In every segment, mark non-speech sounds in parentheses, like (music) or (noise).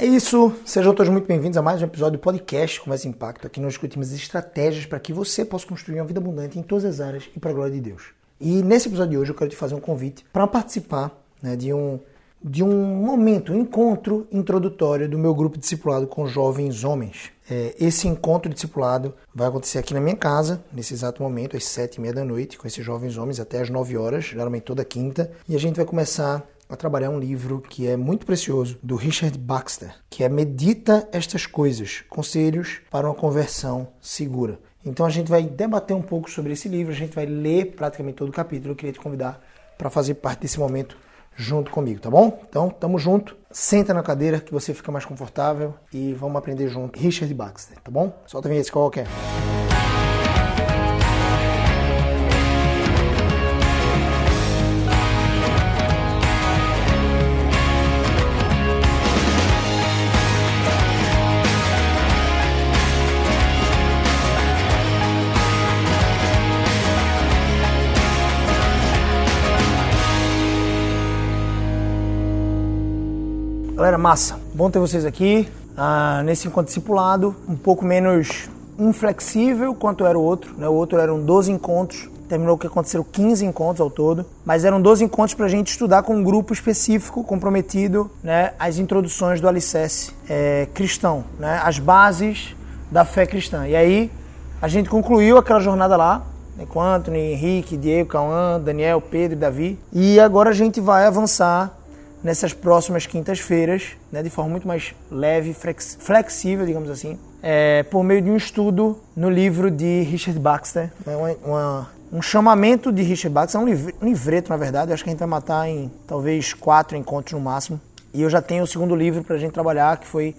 É isso, sejam todos muito bem-vindos a mais um episódio do podcast mais impacto. Aqui nós discutimos estratégias para que você possa construir uma vida abundante em todas as áreas e para a glória de Deus. E nesse episódio de hoje eu quero te fazer um convite para participar né, de, um, de um momento, um encontro introdutório do meu grupo discipulado com jovens homens. É, esse encontro discipulado vai acontecer aqui na minha casa, nesse exato momento, às sete e meia da noite, com esses jovens homens até às nove horas, geralmente toda quinta. E a gente vai começar a trabalhar um livro que é muito precioso, do Richard Baxter, que é Medita estas coisas, conselhos para uma conversão segura. Então a gente vai debater um pouco sobre esse livro, a gente vai ler praticamente todo o capítulo. Eu queria te convidar para fazer parte desse momento junto comigo, tá bom? Então, tamo junto. Senta na cadeira que você fica mais confortável e vamos aprender junto. Richard Baxter, tá bom? Solta a vinheta qualquer. Galera, massa. Bom ter vocês aqui. Ah, nesse encontro discipulado, um pouco menos inflexível quanto era o outro. Né? O outro eram 12 encontros, terminou que aconteceram 15 encontros ao todo, mas eram 12 encontros para a gente estudar com um grupo específico, comprometido, né? as introduções do alicerce é, cristão, né? as bases da fé cristã. E aí a gente concluiu aquela jornada lá, né? com Anthony, Henrique, Diego, Cauã, Daniel, Pedro e Davi. E agora a gente vai avançar nessas próximas quintas-feiras, né, de forma muito mais leve, flexível, digamos assim, é, por meio de um estudo no livro de Richard Baxter, né, uma, uma, um chamamento de Richard Baxter, é um, livre, um livreto, na verdade, acho que a gente vai matar em talvez quatro encontros no máximo. E eu já tenho o segundo livro para a gente trabalhar, que foi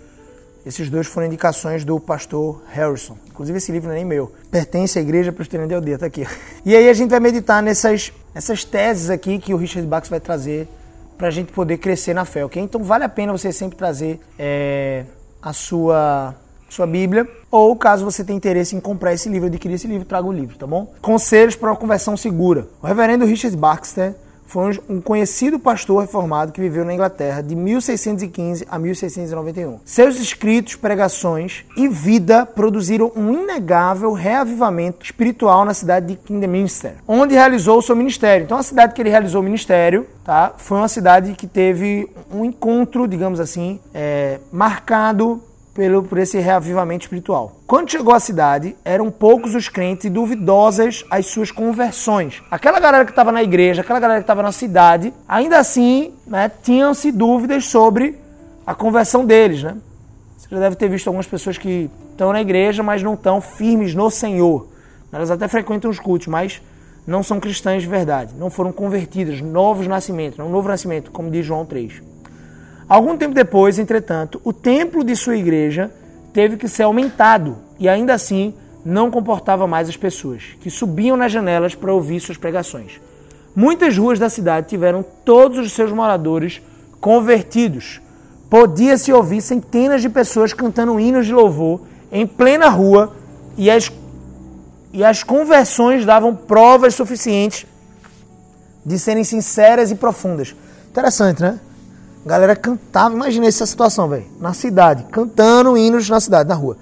esses dois foram indicações do pastor Harrison. Inclusive, esse livro não é nem meu. Pertence à Igreja Presbiteriana de Aldeia, tá aqui. (laughs) E aí a gente vai meditar nessas, nessas teses aqui que o Richard Baxter vai trazer para a gente poder crescer na fé, ok? Então vale a pena você sempre trazer é, a sua, sua Bíblia, ou caso você tenha interesse em comprar esse livro, adquirir esse livro, traga o livro, tá bom? Conselhos para uma conversão segura. O reverendo Richard Baxter foi um conhecido pastor reformado que viveu na Inglaterra de 1615 a 1691. Seus escritos, pregações e vida produziram um inegável reavivamento espiritual na cidade de Kingminster, onde realizou o seu ministério. Então, a cidade que ele realizou o ministério tá, foi uma cidade que teve um encontro, digamos assim, é, marcado pelo, por esse reavivamento espiritual. Quando chegou à cidade, eram poucos os crentes e duvidosas as suas conversões. Aquela galera que estava na igreja, aquela galera que estava na cidade, ainda assim, né, tinham-se dúvidas sobre a conversão deles, né? Você já deve ter visto algumas pessoas que estão na igreja, mas não estão firmes no Senhor. Elas até frequentam os cultos, mas não são cristãs de verdade. Não foram convertidas, novos nascimentos, um novo nascimento, como diz João 3. Algum tempo depois, entretanto, o templo de sua igreja teve que ser aumentado e ainda assim não comportava mais as pessoas que subiam nas janelas para ouvir suas pregações. Muitas ruas da cidade tiveram todos os seus moradores convertidos. Podia-se ouvir centenas de pessoas cantando hinos de louvor em plena rua e as, e as conversões davam provas suficientes de serem sinceras e profundas. Interessante, né? A galera cantava, imagina essa situação, velho. Na cidade, cantando hinos na cidade, na rua.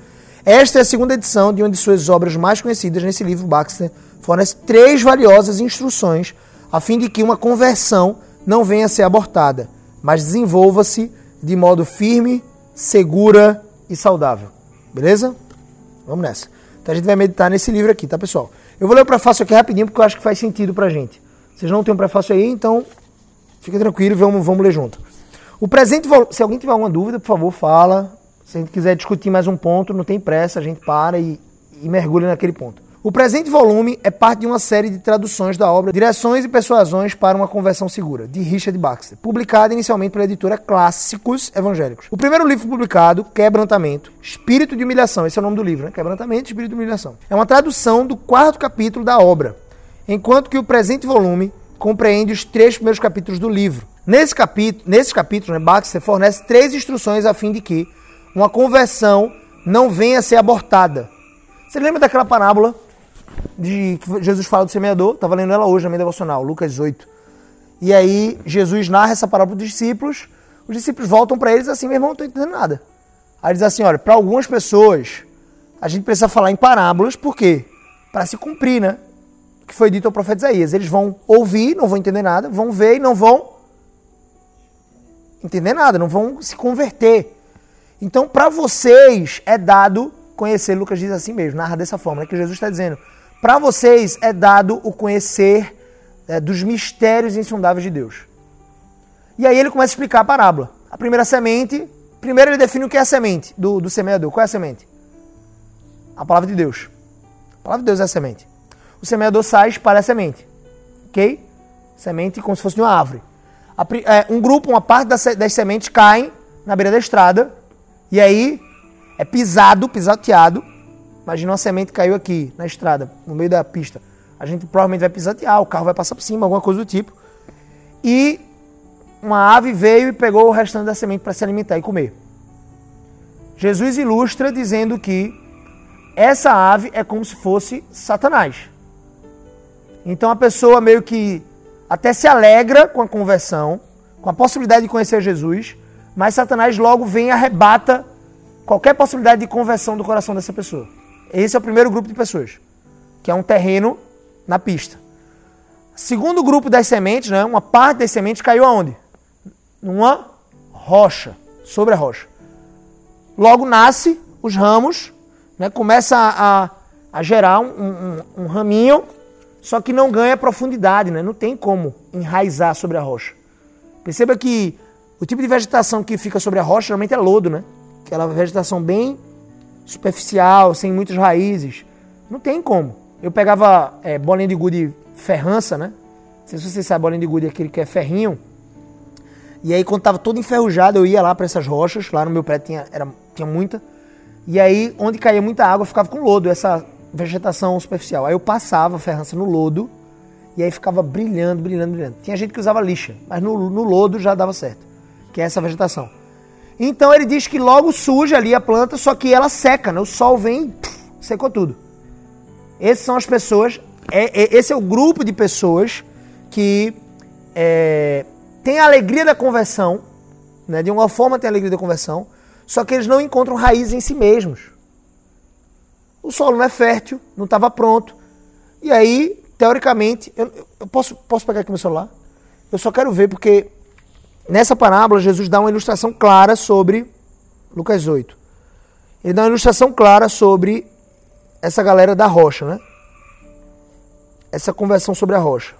Esta é a segunda edição de uma de suas obras mais conhecidas nesse livro. Baxter fornece três valiosas instruções a fim de que uma conversão não venha a ser abortada, mas desenvolva-se de modo firme, segura e saudável. Beleza? Vamos nessa. Então a gente vai meditar nesse livro aqui, tá, pessoal? Eu vou ler o prefácio aqui rapidinho porque eu acho que faz sentido pra gente. Vocês não têm um prefácio aí, então fica tranquilo vamos, vamos ler junto. O presente, se alguém tiver alguma dúvida, por favor, fala. Se a gente quiser discutir mais um ponto, não tem pressa, a gente para e, e mergulha naquele ponto. O presente volume é parte de uma série de traduções da obra Direções e Persuasões para uma Conversão Segura, de Richard Baxter, publicada inicialmente pela editora Clássicos Evangélicos. O primeiro livro publicado, Quebrantamento, Espírito de Humilhação, esse é o nome do livro, né? Quebrantamento, Espírito de Humilhação. É uma tradução do quarto capítulo da obra, enquanto que o presente volume compreende os três primeiros capítulos do livro. Nesse capítulo, nesse capítulo né, Baxter fornece três instruções a fim de que uma conversão não venha a ser abortada. Você lembra daquela parábola de que Jesus fala do semeador? Estava lendo ela hoje na minha devocional, Lucas 8. E aí Jesus narra essa parábola para os discípulos. Os discípulos voltam para eles assim, meu irmão, não estou entendendo nada. Aí eles assim, olha, para algumas pessoas, a gente precisa falar em parábolas, por quê? Para se cumprir, né? Que foi dito ao profeta Isaías. Eles vão ouvir, não vão entender nada, vão ver e não vão entender nada, não vão se converter. Então, para vocês é dado conhecer, Lucas diz assim mesmo, narra dessa forma, né, que Jesus está dizendo, para vocês é dado o conhecer é, dos mistérios insondáveis de Deus. E aí ele começa a explicar a parábola. A primeira semente, primeiro ele define o que é a semente do, do semeador. Qual é a semente? A palavra de Deus. A palavra de Deus é a semente. O semeador sai para a semente. Ok? Semente como se fosse uma árvore. É, um grupo, uma parte das sementes caem na beira da estrada. E aí é pisado, pisoteado. Imagina uma semente caiu aqui na estrada, no meio da pista. A gente provavelmente vai pisotear, o carro vai passar por cima, alguma coisa do tipo. E uma ave veio e pegou o restante da semente para se alimentar e comer. Jesus ilustra dizendo que essa ave é como se fosse Satanás. Então a pessoa meio que até se alegra com a conversão, com a possibilidade de conhecer Jesus, mas Satanás logo vem e arrebata qualquer possibilidade de conversão do coração dessa pessoa. Esse é o primeiro grupo de pessoas, que é um terreno na pista. Segundo grupo das sementes, né, uma parte das sementes caiu aonde? Numa rocha, sobre a rocha. Logo nasce os ramos, né, começa a, a, gerar um, um, um, raminho, só que não ganha profundidade, né, não tem como enraizar sobre a rocha. Perceba que o tipo de vegetação que fica sobre a rocha geralmente é lodo, né? Aquela vegetação bem superficial, sem muitas raízes. Não tem como. Eu pegava é, bolinha de gude ferrança, né? Não sei se você sabe, bolinha de gude é aquele que é ferrinho. E aí, quando tava todo enferrujado, eu ia lá para essas rochas. Lá no meu prédio tinha, era, tinha muita. E aí, onde caía muita água, ficava com lodo, essa vegetação superficial. Aí eu passava a ferrança no lodo e aí ficava brilhando, brilhando, brilhando. Tinha gente que usava lixa, mas no, no lodo já dava certo, que é essa vegetação. Então ele diz que logo surge ali a planta, só que ela seca, né? O sol vem e secou tudo. Essas são as pessoas, é, é, esse é o grupo de pessoas que é, tem a alegria da conversão, né? de uma forma tem a alegria da conversão, só que eles não encontram raiz em si mesmos. O solo não é fértil, não estava pronto. E aí, teoricamente, eu, eu posso, posso pegar aqui meu celular? Eu só quero ver porque Nessa parábola, Jesus dá uma ilustração clara sobre Lucas 8. Ele dá uma ilustração clara sobre essa galera da rocha, né? Essa conversão sobre a rocha.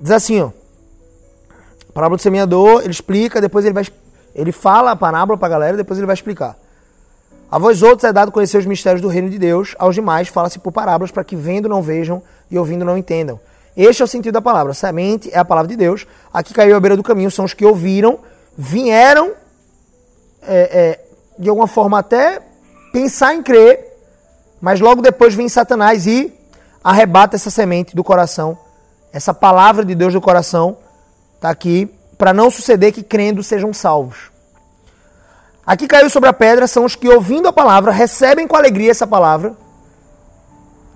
Diz assim, ó. Parábola do semeador, ele explica, depois ele vai ele fala a parábola para a galera, depois ele vai explicar. A vós outros é dado conhecer os mistérios do reino de Deus, aos demais fala-se por parábolas para que vendo não vejam e ouvindo não entendam. Este é o sentido da palavra. Semente é a palavra de Deus. Aqui caiu à beira do caminho são os que ouviram, vieram, é, é, de alguma forma até pensar em crer, mas logo depois vem Satanás e arrebata essa semente do coração, essa palavra de Deus do coração, está aqui, para não suceder que crendo sejam salvos. Aqui caiu sobre a pedra são os que, ouvindo a palavra, recebem com alegria essa palavra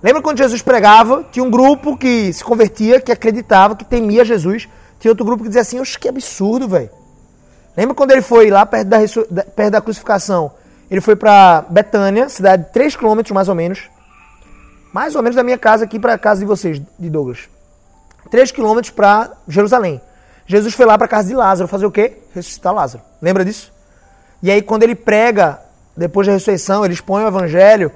Lembra quando Jesus pregava? Tinha um grupo que se convertia, que acreditava, que temia Jesus. Tinha outro grupo que dizia assim: Oxe, que absurdo, velho. Lembra quando ele foi lá perto da, perto da crucificação? Ele foi para Betânia, cidade de 3 km mais ou menos. Mais ou menos da minha casa aqui para a casa de vocês, de Douglas. 3 km para Jerusalém. Jesus foi lá para a casa de Lázaro fazer o quê? Ressuscitar Lázaro. Lembra disso? E aí, quando ele prega, depois da ressurreição, ele expõe o evangelho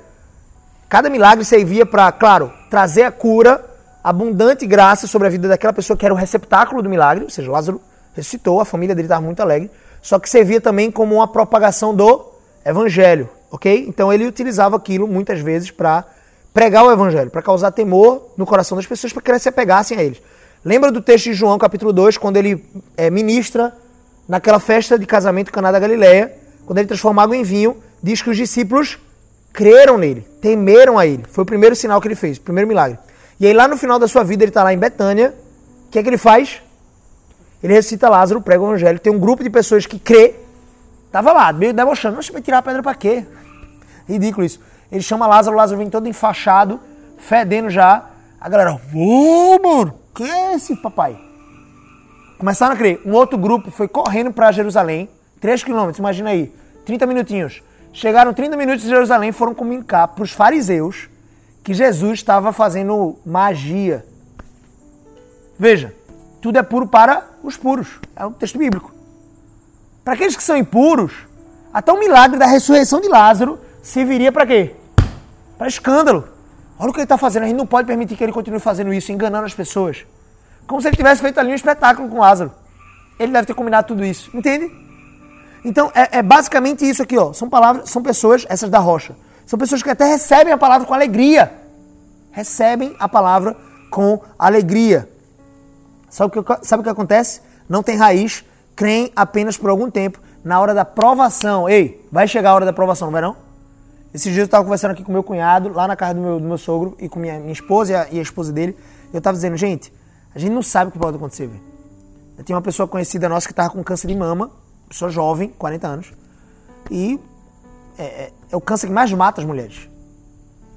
Cada milagre servia para, claro, trazer a cura, abundante graça sobre a vida daquela pessoa que era o receptáculo do milagre, ou seja, Lázaro ressuscitou, a família dele estava muito alegre, só que servia também como uma propagação do evangelho, ok? Então ele utilizava aquilo muitas vezes para pregar o evangelho, para causar temor no coração das pessoas, para que elas se apegassem a eles. Lembra do texto de João, capítulo 2, quando ele é, ministra naquela festa de casamento em Caná da Galileia, quando ele transforma água em vinho, diz que os discípulos creram nele, temeram a ele. Foi o primeiro sinal que ele fez, o primeiro milagre. E aí lá no final da sua vida ele está lá em Betânia. O que é que ele faz? Ele ressuscita Lázaro, prega o evangelho. Tem um grupo de pessoas que crê. Tava lá, meio debochando. Nossa, vai tirar a pedra para quê? Ridículo isso. Ele chama Lázaro, Lázaro vem todo enfaixado, fedendo já. A galera, ô, oh, mano, que é esse papai? Começaram a crer. Um outro grupo foi correndo para Jerusalém, 3 quilômetros, imagina aí, 30 minutinhos. Chegaram 30 minutos de Jerusalém foram comunicar para os fariseus que Jesus estava fazendo magia. Veja, tudo é puro para os puros. É um texto bíblico. Para aqueles que são impuros, até o milagre da ressurreição de Lázaro serviria para quê? Para escândalo. Olha o que ele está fazendo. A gente não pode permitir que ele continue fazendo isso, enganando as pessoas. Como se ele tivesse feito ali um espetáculo com Lázaro. Ele deve ter combinado tudo isso. Entende? Então, é, é, basicamente isso aqui, ó. São palavras, são pessoas, essas da rocha. São pessoas que até recebem a palavra com alegria. Recebem a palavra com alegria. Sabe o que, sabe o que acontece? Não tem raiz, creem apenas por algum tempo. Na hora da provação, ei, vai chegar a hora da provação, não vai não? Esses dias eu estava conversando aqui com meu cunhado, lá na casa do meu, do meu sogro, e com minha, minha esposa e a, e a esposa dele. Eu estava dizendo, gente, a gente não sabe o que pode acontecer. Eu tinha uma pessoa conhecida nossa que estava com câncer de mama, pessoa jovem, 40 anos, e é, é, é o câncer que mais mata as mulheres,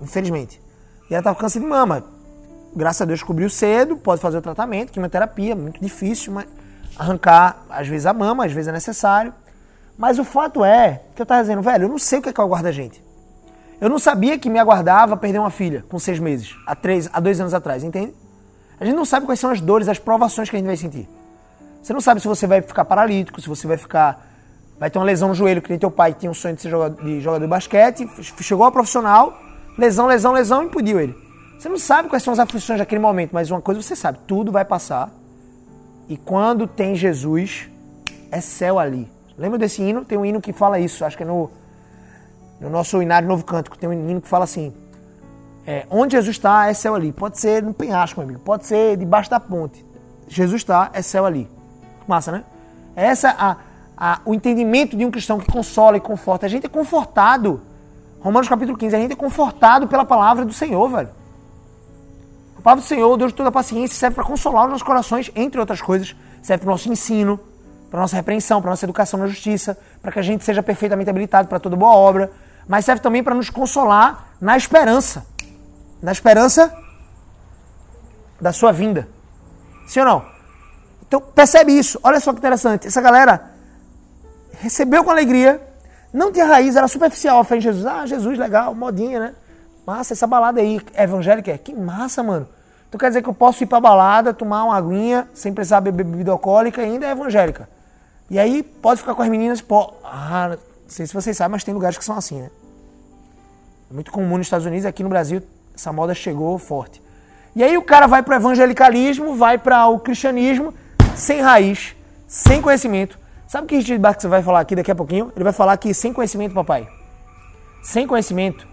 infelizmente. E ela estava com câncer de mama. Graças a Deus descobriu cedo, pode fazer o tratamento, quimioterapia, muito difícil, mas arrancar às vezes a mama, às vezes é necessário. Mas o fato é que eu estava dizendo, velho, eu não sei o que é que aguarda a gente. Eu não sabia que me aguardava perder uma filha com seis meses, há, três, há dois anos atrás, entende? A gente não sabe quais são as dores, as provações que a gente vai sentir. Você não sabe se você vai ficar paralítico, se você vai ficar. Vai ter uma lesão no joelho, que nem teu pai tinha um sonho de ser jogador de, jogador de basquete, chegou a profissional, lesão, lesão, lesão, impediu ele. Você não sabe quais são as aflições daquele momento, mas uma coisa você sabe: tudo vai passar. E quando tem Jesus, é céu ali. Lembra desse hino? Tem um hino que fala isso, acho que é no, no nosso Inário Novo Cântico, tem um hino que fala assim: é, onde Jesus está, é céu ali. Pode ser no penhasco, meu amigo, pode ser debaixo da ponte. Jesus está, é céu ali. Massa, né? Essa é a, a, o entendimento de um cristão que consola e conforta. A gente é confortado. Romanos capítulo 15, a gente é confortado pela palavra do Senhor, velho. A palavra do Senhor, Deus de toda a paciência, serve para consolar os nossos corações, entre outras coisas. Serve para o nosso ensino, para a nossa repreensão, para a nossa educação na justiça, para que a gente seja perfeitamente habilitado para toda boa obra. Mas serve também para nos consolar na esperança. Na esperança da sua vinda. Sim ou não? Então percebe isso. Olha só que interessante. Essa galera recebeu com alegria, não tinha raiz, era superficial a fé em Jesus. Ah, Jesus, legal, modinha, né? Massa, essa balada aí evangélica é. Que massa, mano. Então quer dizer que eu posso ir pra balada, tomar uma aguinha, sem precisar beber bebida alcoólica e ainda é evangélica. E aí pode ficar com as meninas, pô. Ah, não sei se vocês sabem, mas tem lugares que são assim, né? É muito comum nos Estados Unidos, aqui no Brasil essa moda chegou forte. E aí o cara vai para o evangelicalismo, vai para o cristianismo, sem raiz, sem conhecimento. Sabe o que Richard Bach vai falar aqui daqui a pouquinho? Ele vai falar que sem conhecimento, papai. Sem conhecimento,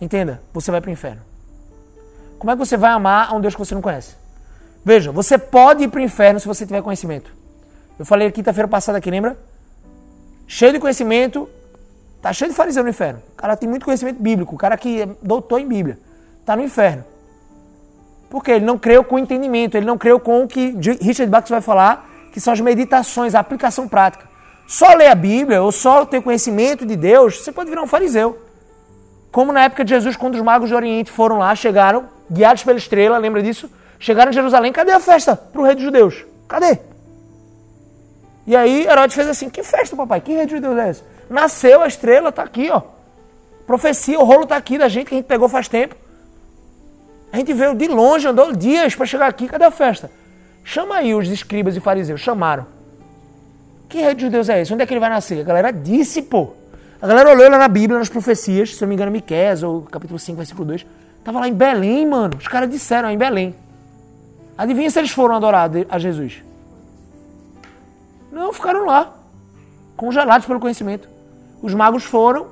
entenda, você vai para o inferno. Como é que você vai amar a um Deus que você não conhece? Veja, você pode ir para o inferno se você tiver conhecimento. Eu falei quinta-feira passada aqui, lembra? Cheio de conhecimento, tá cheio de fariseu no inferno. O cara tem muito conhecimento bíblico, o cara que é doutor em Bíblia, tá no inferno. Porque ele não creu com entendimento, ele não creu com o que Richard Bach vai falar, que são as meditações, a aplicação prática. Só ler a Bíblia ou só ter conhecimento de Deus, você pode virar um fariseu. Como na época de Jesus, quando os magos do Oriente foram lá, chegaram, guiados pela estrela, lembra disso? Chegaram em Jerusalém, cadê a festa para o rei dos judeus? Cadê? E aí Herodes fez assim, que festa, papai? Que rei dos judeus é esse? Nasceu a estrela, tá aqui, ó. Profecia, o rolo tá aqui da gente que a gente pegou faz tempo. A gente veio de longe, andou dias para chegar aqui. Cadê a festa? Chama aí os escribas e fariseus. Chamaram. Que rei de judeus é esse? Onde é que ele vai nascer? A galera disse, pô. A galera olhou lá na Bíblia, nas profecias, se não me engano, Miqués, ou capítulo 5, versículo 2. Tava lá em Belém, mano. Os caras disseram, em Belém. Adivinha se eles foram adorar a Jesus? Não, ficaram lá. Congelados pelo conhecimento. Os magos foram,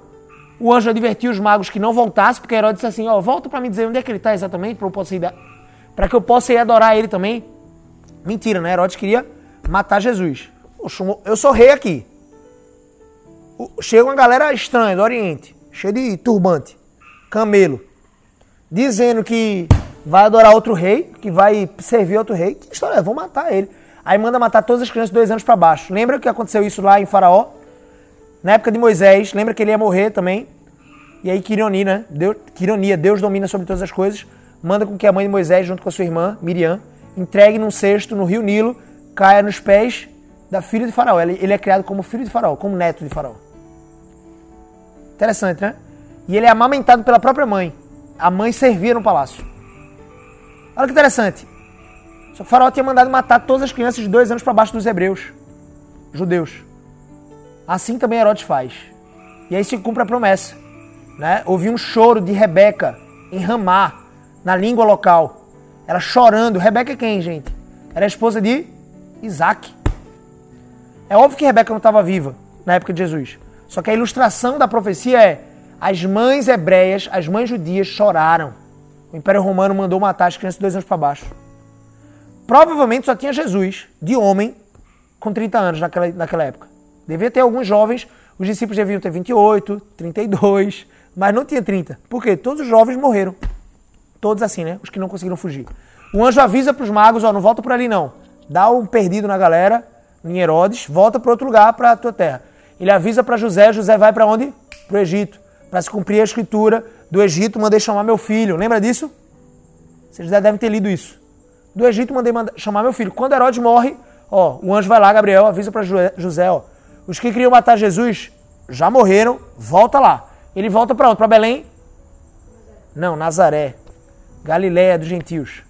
o anjo advertiu os magos que não voltassem, porque Herodes disse assim: Ó, oh, volta para me dizer onde é que ele está exatamente, para que eu possa ir adorar ele também. Mentira, né? Herodes queria matar Jesus. Eu sou rei aqui. Chega uma galera estranha do Oriente, cheia de turbante, camelo, dizendo que vai adorar outro rei, que vai servir outro rei. Que história é? Vou matar ele. Aí manda matar todas as crianças de dois anos para baixo. Lembra que aconteceu isso lá em Faraó? Na época de Moisés, lembra que ele ia morrer também? E aí, que ironia, né? Deus, Deus domina sobre todas as coisas, manda com que a mãe de Moisés, junto com a sua irmã, Miriam, entregue num cesto no rio Nilo caia nos pés da filha de Faraó. Ele, ele é criado como filho de Faraó, como neto de Faraó. Interessante, né? E ele é amamentado pela própria mãe. A mãe servia no palácio. Olha que interessante. Só que faraó tinha mandado matar todas as crianças de dois anos para baixo dos hebreus, judeus. Assim também Herodes faz. E aí se cumpre a promessa. Né? Houve um choro de Rebeca em Ramá, na língua local. Ela chorando. Rebeca é quem, gente? Era a esposa de Isaac. É óbvio que Rebeca não estava viva na época de Jesus. Só que a ilustração da profecia é as mães hebreias, as mães judias choraram. O Império Romano mandou matar as crianças de dois anos para baixo. Provavelmente só tinha Jesus, de homem, com 30 anos naquela, naquela época. Devia ter alguns jovens, os discípulos deviam ter 28, 32, mas não tinha 30. Por quê? Todos os jovens morreram. Todos assim, né? Os que não conseguiram fugir. O anjo avisa para os magos, ó, não volta por ali não. Dá um perdido na galera, em Herodes, volta para outro lugar, para a tua terra. Ele avisa para José, José vai para onde? Para o Egito. Para se cumprir a escritura do Egito, mandei chamar meu filho. Lembra disso? Vocês já devem ter lido isso. Do Egito, mandei chamar meu filho. Quando Herodes morre, ó, o anjo vai lá, Gabriel, avisa para José, ó, os que queriam matar Jesus já morreram, volta lá. Ele volta para onde? Para Belém? Não, Nazaré. Galiléia dos gentios.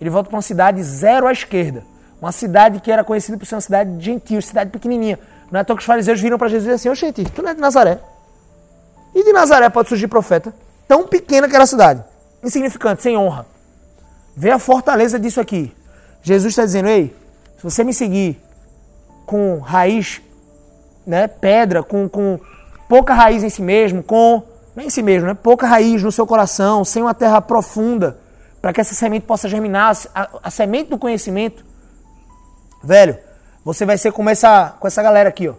Ele volta para uma cidade zero à esquerda. Uma cidade que era conhecida por ser uma cidade de gentios, cidade pequenininha. Não é que os fariseus viram para Jesus e assim, oxente, tu não é de Nazaré. E de Nazaré pode surgir profeta. Tão pequena que era a cidade. Insignificante, sem honra. Vê a fortaleza disso aqui. Jesus está dizendo, ei, se você me seguir com raiz, né, pedra, com, com pouca raiz em si mesmo, com, nem em si mesmo, né, pouca raiz no seu coração, sem uma terra profunda, para que essa semente possa germinar, a, a semente do conhecimento, velho, você vai ser como essa, com essa galera aqui, ó.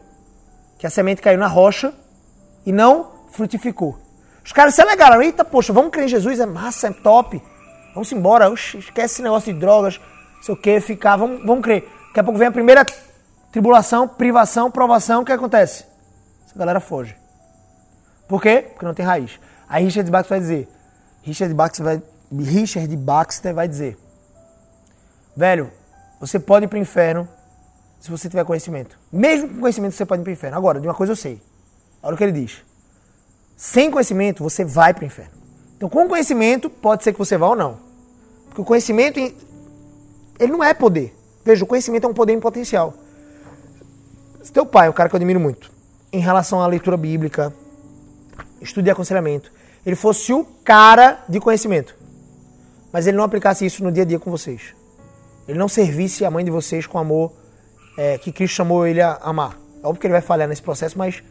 Que a semente caiu na rocha e não frutificou. Os caras se alegaram, eita, poxa, vamos crer em Jesus, é massa, é top. Vamos embora, esquece esse negócio de drogas, não sei o que, ficar, vamos, vamos crer. Daqui a pouco vem a primeira tribulação, privação, provação, o que acontece? Essa galera foge. Por quê? Porque não tem raiz. Aí Richard Baxter vai dizer, Richard Baxter vai, Richard Baxter vai dizer, velho, você pode ir para o inferno se você tiver conhecimento. Mesmo com conhecimento você pode ir para o inferno. Agora, de uma coisa eu sei. Olha o que ele diz. Sem conhecimento você vai para o inferno. Então, com conhecimento, pode ser que você vá ou não. Porque o conhecimento, ele não é poder. Veja, o conhecimento é um poder em potencial. Se teu pai é um cara que eu admiro muito, em relação à leitura bíblica, estudo e aconselhamento, ele fosse o cara de conhecimento, mas ele não aplicasse isso no dia a dia com vocês. Ele não servisse a mãe de vocês com amor é, que Cristo chamou ele a amar. É óbvio que ele vai falhar nesse processo, mas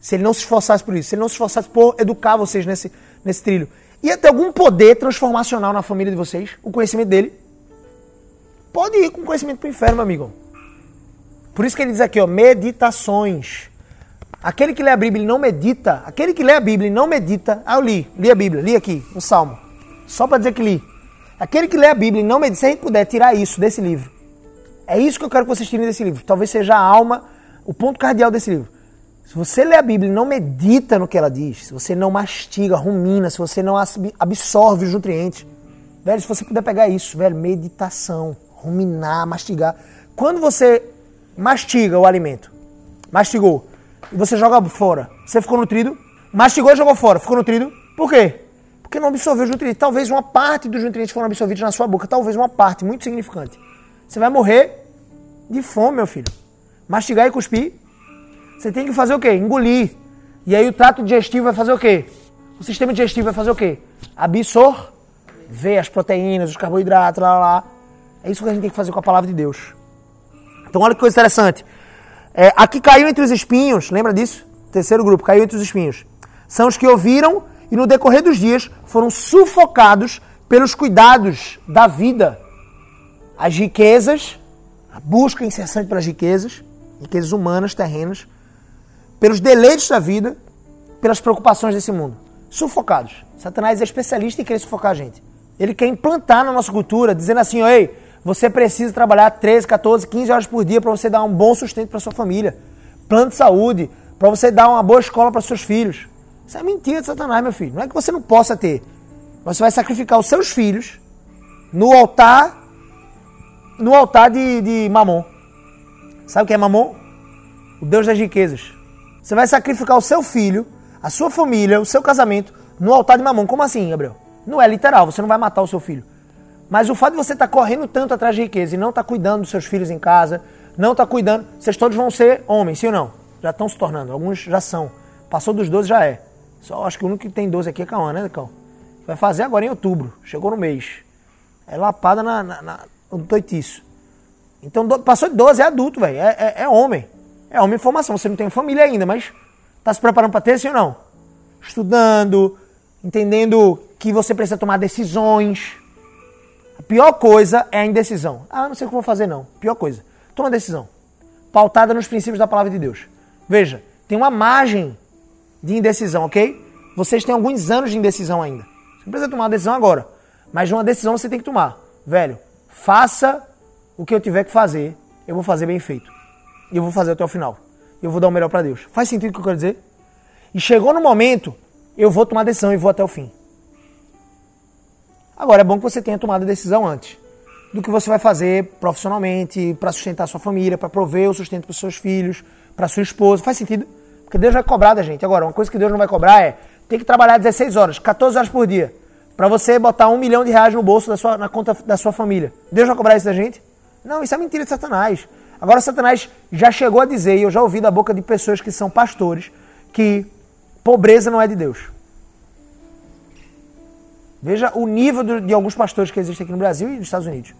se ele não se esforçasse por isso, se ele não se esforçasse por educar vocês nesse, nesse trilho, ia ter algum poder transformacional na família de vocês, o conhecimento dele. Pode ir com conhecimento para o inferno, meu amigo. Por isso que ele diz aqui, ó, meditações. Aquele que lê a Bíblia e não medita, aquele que lê a Bíblia e não medita, ah, eu li, li a Bíblia, li aqui, um salmo. Só para dizer que li. Aquele que lê a Bíblia e não medita, se a gente puder tirar isso desse livro, é isso que eu quero que vocês tirem desse livro. Talvez seja a alma, o ponto cardeal desse livro. Se você lê a Bíblia e não medita no que ela diz, se você não mastiga, rumina, se você não absorve os nutrientes, velho, se você puder pegar isso, velho, meditação, ruminar, mastigar. Quando você mastiga o alimento, mastigou, e você joga fora, você ficou nutrido, mastigou e jogou fora, ficou nutrido, por quê? Porque não absorveu os nutrientes. Talvez uma parte dos nutrientes foram absorvidos na sua boca, talvez uma parte muito significante. Você vai morrer de fome, meu filho. Mastigar e cuspir. Você tem que fazer o quê? Engolir. E aí o trato digestivo vai fazer o quê? O sistema digestivo vai fazer o quê? Absorver as proteínas, os carboidratos, lá, lá, lá. É isso que a gente tem que fazer com a palavra de Deus. Então olha que coisa interessante. É, aqui caiu entre os espinhos, lembra disso? Terceiro grupo, caiu entre os espinhos. São os que ouviram e no decorrer dos dias foram sufocados pelos cuidados da vida as riquezas, a busca incessante pelas riquezas, riquezas humanas, terrenas, pelos deleites da vida, pelas preocupações desse mundo. Sufocados. Satanás é especialista em querer sufocar a gente. Ele quer implantar na nossa cultura, dizendo assim: ei, você precisa trabalhar 13, 14, 15 horas por dia para você dar um bom sustento para sua família. Plano de saúde, para você dar uma boa escola para seus filhos. Isso é mentira de Satanás, meu filho. Não é que você não possa ter. Você vai sacrificar os seus filhos no altar no altar de, de Mamon. Sabe o que é Mamon? O Deus das riquezas. Você vai sacrificar o seu filho, a sua família, o seu casamento no altar de Mamon. Como assim, Gabriel? Não é literal, você não vai matar o seu filho. Mas o fato de você estar tá correndo tanto atrás de riqueza e não estar tá cuidando dos seus filhos em casa, não estar tá cuidando, vocês todos vão ser homens, sim ou não? Já estão se tornando, alguns já são. Passou dos 12 já é. Só acho que o único que tem 12 aqui é Cauã, né, Cão? Vai fazer agora em outubro, chegou no mês. É lapada na, na, na no toitiço. Então do, passou de 12, é adulto, velho. É, é, é, homem. É homem em formação. Você não tem família ainda, mas tá se preparando para ter, sim ou não? Estudando, entendendo que você precisa tomar decisões. Pior coisa é a indecisão. Ah, não sei o que vou fazer, não. Pior coisa. Toma decisão. Pautada nos princípios da palavra de Deus. Veja, tem uma margem de indecisão, ok? Vocês têm alguns anos de indecisão ainda. Você não precisa tomar uma decisão agora. Mas uma decisão você tem que tomar. Velho, faça o que eu tiver que fazer. Eu vou fazer bem feito. E eu vou fazer até o final. Eu vou dar o melhor para Deus. Faz sentido o que eu quero dizer? E chegou no momento, eu vou tomar decisão e vou até o fim. Agora, é bom que você tenha tomado a decisão antes do que você vai fazer profissionalmente, para sustentar sua família, para prover o sustento para os seus filhos, para sua esposa. Faz sentido? Porque Deus vai cobrar da gente. Agora, uma coisa que Deus não vai cobrar é ter que trabalhar 16 horas, 14 horas por dia, para você botar um milhão de reais no bolso da sua, na conta da sua família. Deus vai cobrar isso da gente? Não, isso é mentira de Satanás. Agora, Satanás já chegou a dizer, e eu já ouvi da boca de pessoas que são pastores, que pobreza não é de Deus. Veja o nível de alguns pastores que existem aqui no Brasil e nos Estados Unidos.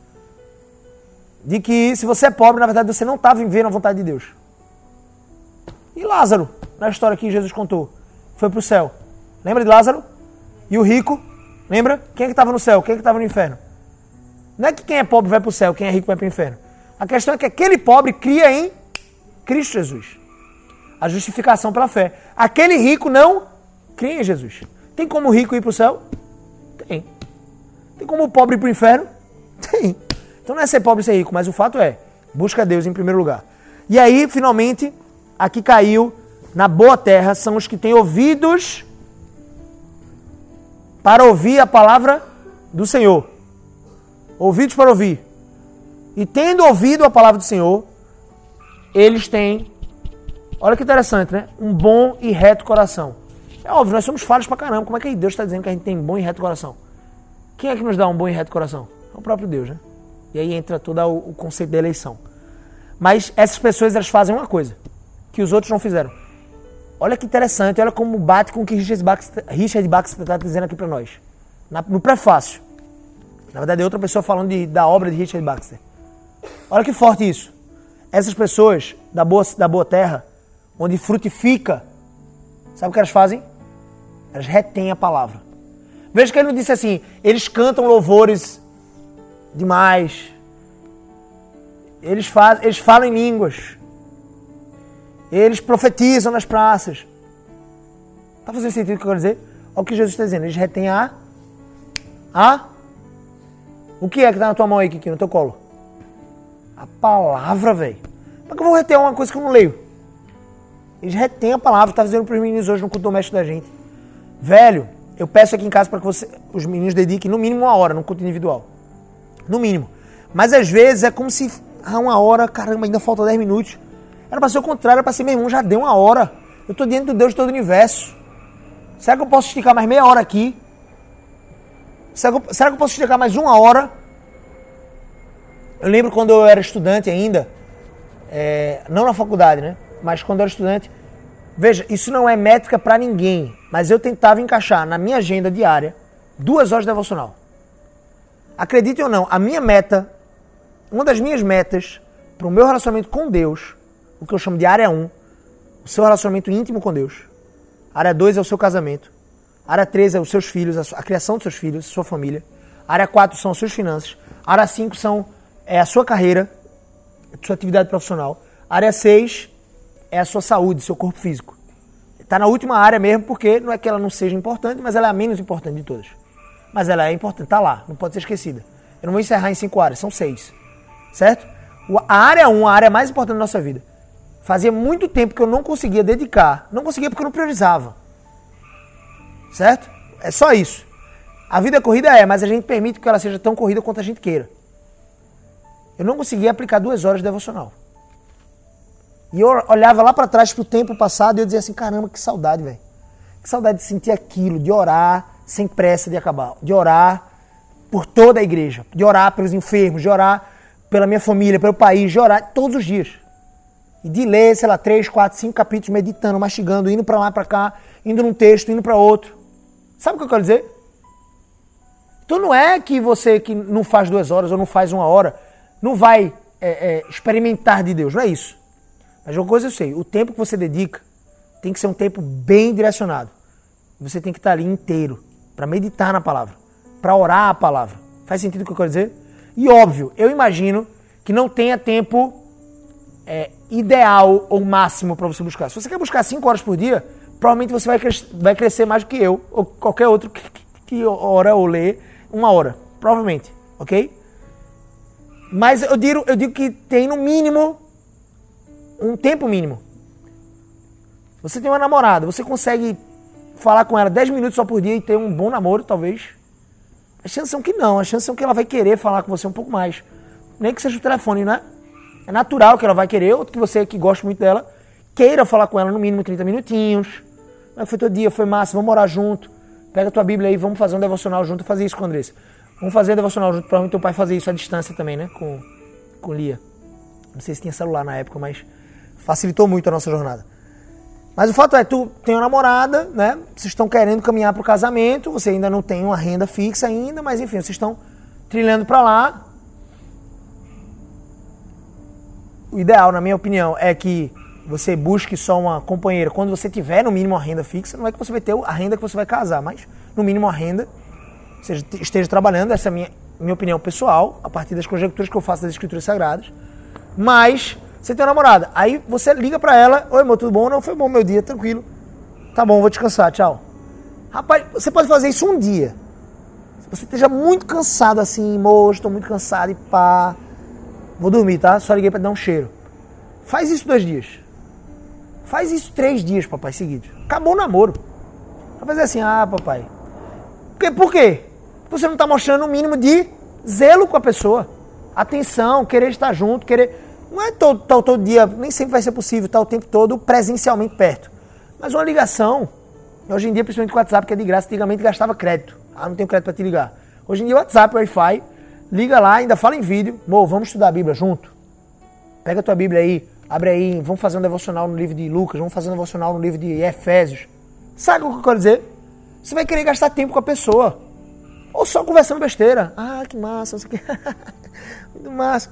De que se você é pobre, na verdade você não está vivendo a vontade de Deus. E Lázaro, na história que Jesus contou, foi para o céu. Lembra de Lázaro? E o rico, lembra? Quem é que estava no céu? Quem é que estava no inferno? Não é que quem é pobre vai para o céu, quem é rico vai para o inferno. A questão é que aquele pobre cria em Cristo Jesus. A justificação pela fé. Aquele rico não cria em Jesus. Tem como o rico ir para o céu? Tem. Como o pobre ir para o inferno? (laughs) Tem. Então não é ser pobre e ser rico, mas o fato é, busca Deus em primeiro lugar. E aí, finalmente, aqui caiu na boa terra são os que têm ouvidos para ouvir a palavra do Senhor. Ouvidos para ouvir. E tendo ouvido a palavra do Senhor, eles têm, olha que interessante, né? Um bom e reto coração. É óbvio, nós somos falhos pra caramba. Como é que Deus está dizendo que a gente tem bom e reto coração? Quem é que nos dá um bom e reto coração? É o próprio Deus, né? E aí entra todo o conceito da eleição. Mas essas pessoas elas fazem uma coisa que os outros não fizeram. Olha que interessante, olha como bate com o que Richard Baxter, está dizendo aqui para nós. Na, no prefácio. Na verdade, é outra pessoa falando de, da obra de Richard Baxter. Olha que forte isso. Essas pessoas da boa, da boa terra, onde frutifica, sabe o que elas fazem? Elas retêm a palavra. Veja que ele não disse assim, eles cantam louvores demais. Eles, faz, eles falam em línguas. Eles profetizam nas praças. Está fazendo sentido o que eu quero dizer? Olha o que Jesus está dizendo. Eles retêm a. A. O que é que está na tua mão aí, Kiki, no teu colo? A palavra, velho. Como que eu vou reter uma coisa que eu não leio? Eles retêm a palavra. Está dizendo para os meninos hoje no culto doméstico da gente. Velho, eu peço aqui em casa para que você, os meninos dediquem no mínimo uma hora no culto individual. No mínimo. Mas às vezes é como se. Ah, uma hora, caramba, ainda falta 10 minutos. Era para ser o contrário, era para ser, meu irmão, já deu uma hora. Eu estou diante do Deus de todo o universo. Será que eu posso esticar mais meia hora aqui? Será que eu, será que eu posso esticar mais uma hora? Eu lembro quando eu era estudante ainda, é, não na faculdade, né? Mas quando eu era estudante, veja, isso não é métrica para ninguém, mas eu tentava encaixar na minha agenda diária duas horas de devocional. Acredite ou não, a minha meta, uma das minhas metas para o meu relacionamento com Deus o que eu chamo de área 1, o seu relacionamento íntimo com Deus. Área 2 é o seu casamento. Área 3 é os seus filhos, a, criação dos seus filhos, sua família. Área 4 são as suas finanças. Área 5 são, é a sua carreira, a sua atividade profissional. Área 6 é a sua saúde, seu corpo físico. Está na última área mesmo, porque não é que ela não seja importante, mas ela é a menos importante de todas. Mas ela é importante, está lá, não pode ser esquecida. Eu não vou encerrar em cinco áreas, são seis. Certo? A área 1, a área mais importante da nossa vida. Fazia muito tempo que eu não conseguia dedicar. Não conseguia porque eu não priorizava. Certo? É só isso. A vida corrida é, mas a gente permite que ela seja tão corrida quanto a gente queira. eu não conseguia aplicar duas horas de devocional. E eu olhava lá para trás pro tempo passado e eu dizia assim, caramba, que saudade, velho. Que saudade de sentir aquilo, de orar sem pressa de acabar, de orar por toda a igreja, de orar pelos enfermos, de orar pela minha família, pelo país, de orar todos os dias. E de ler, sei lá, três, quatro, cinco capítulos, meditando, mastigando, indo para lá, para cá, indo num texto, indo para outro. Sabe o que eu quero dizer? Então não é que você que não faz duas horas ou não faz uma hora, não vai é, é, experimentar de Deus, não é isso. Mas uma coisa eu sei, o tempo que você dedica tem que ser um tempo bem direcionado. Você tem que estar ali inteiro para meditar na palavra, para orar a palavra. Faz sentido o que eu quero dizer? E óbvio, eu imagino que não tenha tempo é, ideal ou máximo para você buscar. Se você quer buscar 5 horas por dia, provavelmente você vai, cres vai crescer mais do que eu, ou qualquer outro que, que, que ora ou lê uma hora. Provavelmente, ok? Mas eu digo, eu digo que tem no mínimo um tempo mínimo. Você tem uma namorada, você consegue falar com ela 10 minutos só por dia e ter um bom namoro, talvez. As chances são que não, as chances são que ela vai querer falar com você um pouco mais. Nem que seja o telefone, né? É natural que ela vai querer, ou que você que gosta muito dela, queira falar com ela no mínimo 30 minutinhos. Foi todo dia, foi massa, vamos morar junto. Pega tua Bíblia aí, vamos fazer um devocional junto. Fazer isso com a Andressa. Vamos fazer um devocional junto. Provavelmente teu pai fazer isso à distância também, né? Com, com Lia. Não sei se tinha celular na época, mas facilitou muito a nossa jornada. Mas o fato é, tu tem uma namorada, né? Vocês estão querendo caminhar para o casamento, você ainda não tem uma renda fixa ainda, mas enfim, vocês estão trilhando para lá. O ideal, na minha opinião, é que você busque só uma companheira quando você tiver no mínimo uma renda fixa. Não é que você vai ter a renda que você vai casar, mas no mínimo a renda, seja, esteja trabalhando. Essa é a minha, minha opinião pessoal, a partir das conjecturas que eu faço das escrituras sagradas. Mas você tem uma namorada. Aí você liga pra ela: Oi, amor, tudo bom? Não, foi bom meu dia, tranquilo. Tá bom, vou descansar, tchau. Rapaz, você pode fazer isso um dia. Se você esteja muito cansado assim, moço, estou muito cansado e pá. Vou dormir, tá? Só liguei pra dar um cheiro. Faz isso dois dias. Faz isso três dias, papai, seguidos. Acabou o namoro. Vai fazer assim, ah, papai. Por quê? Você não está mostrando o mínimo de zelo com a pessoa. Atenção, querer estar junto, querer. Não é todo, todo, todo dia, nem sempre vai ser possível estar o tempo todo presencialmente perto. Mas uma ligação, hoje em dia, principalmente com o WhatsApp, que é de graça, antigamente gastava crédito. Ah, não tenho crédito para te ligar. Hoje em dia, WhatsApp, Wi-Fi, liga lá, ainda fala em vídeo. Mo, vamos estudar a Bíblia junto? Pega a tua Bíblia aí, abre aí, vamos fazer um devocional no livro de Lucas, vamos fazer um devocional no livro de Efésios. Sabe o que eu quero dizer? Você vai querer gastar tempo com a pessoa. Ou só conversando besteira. Ah, que massa, isso aqui. (laughs) Muito massa.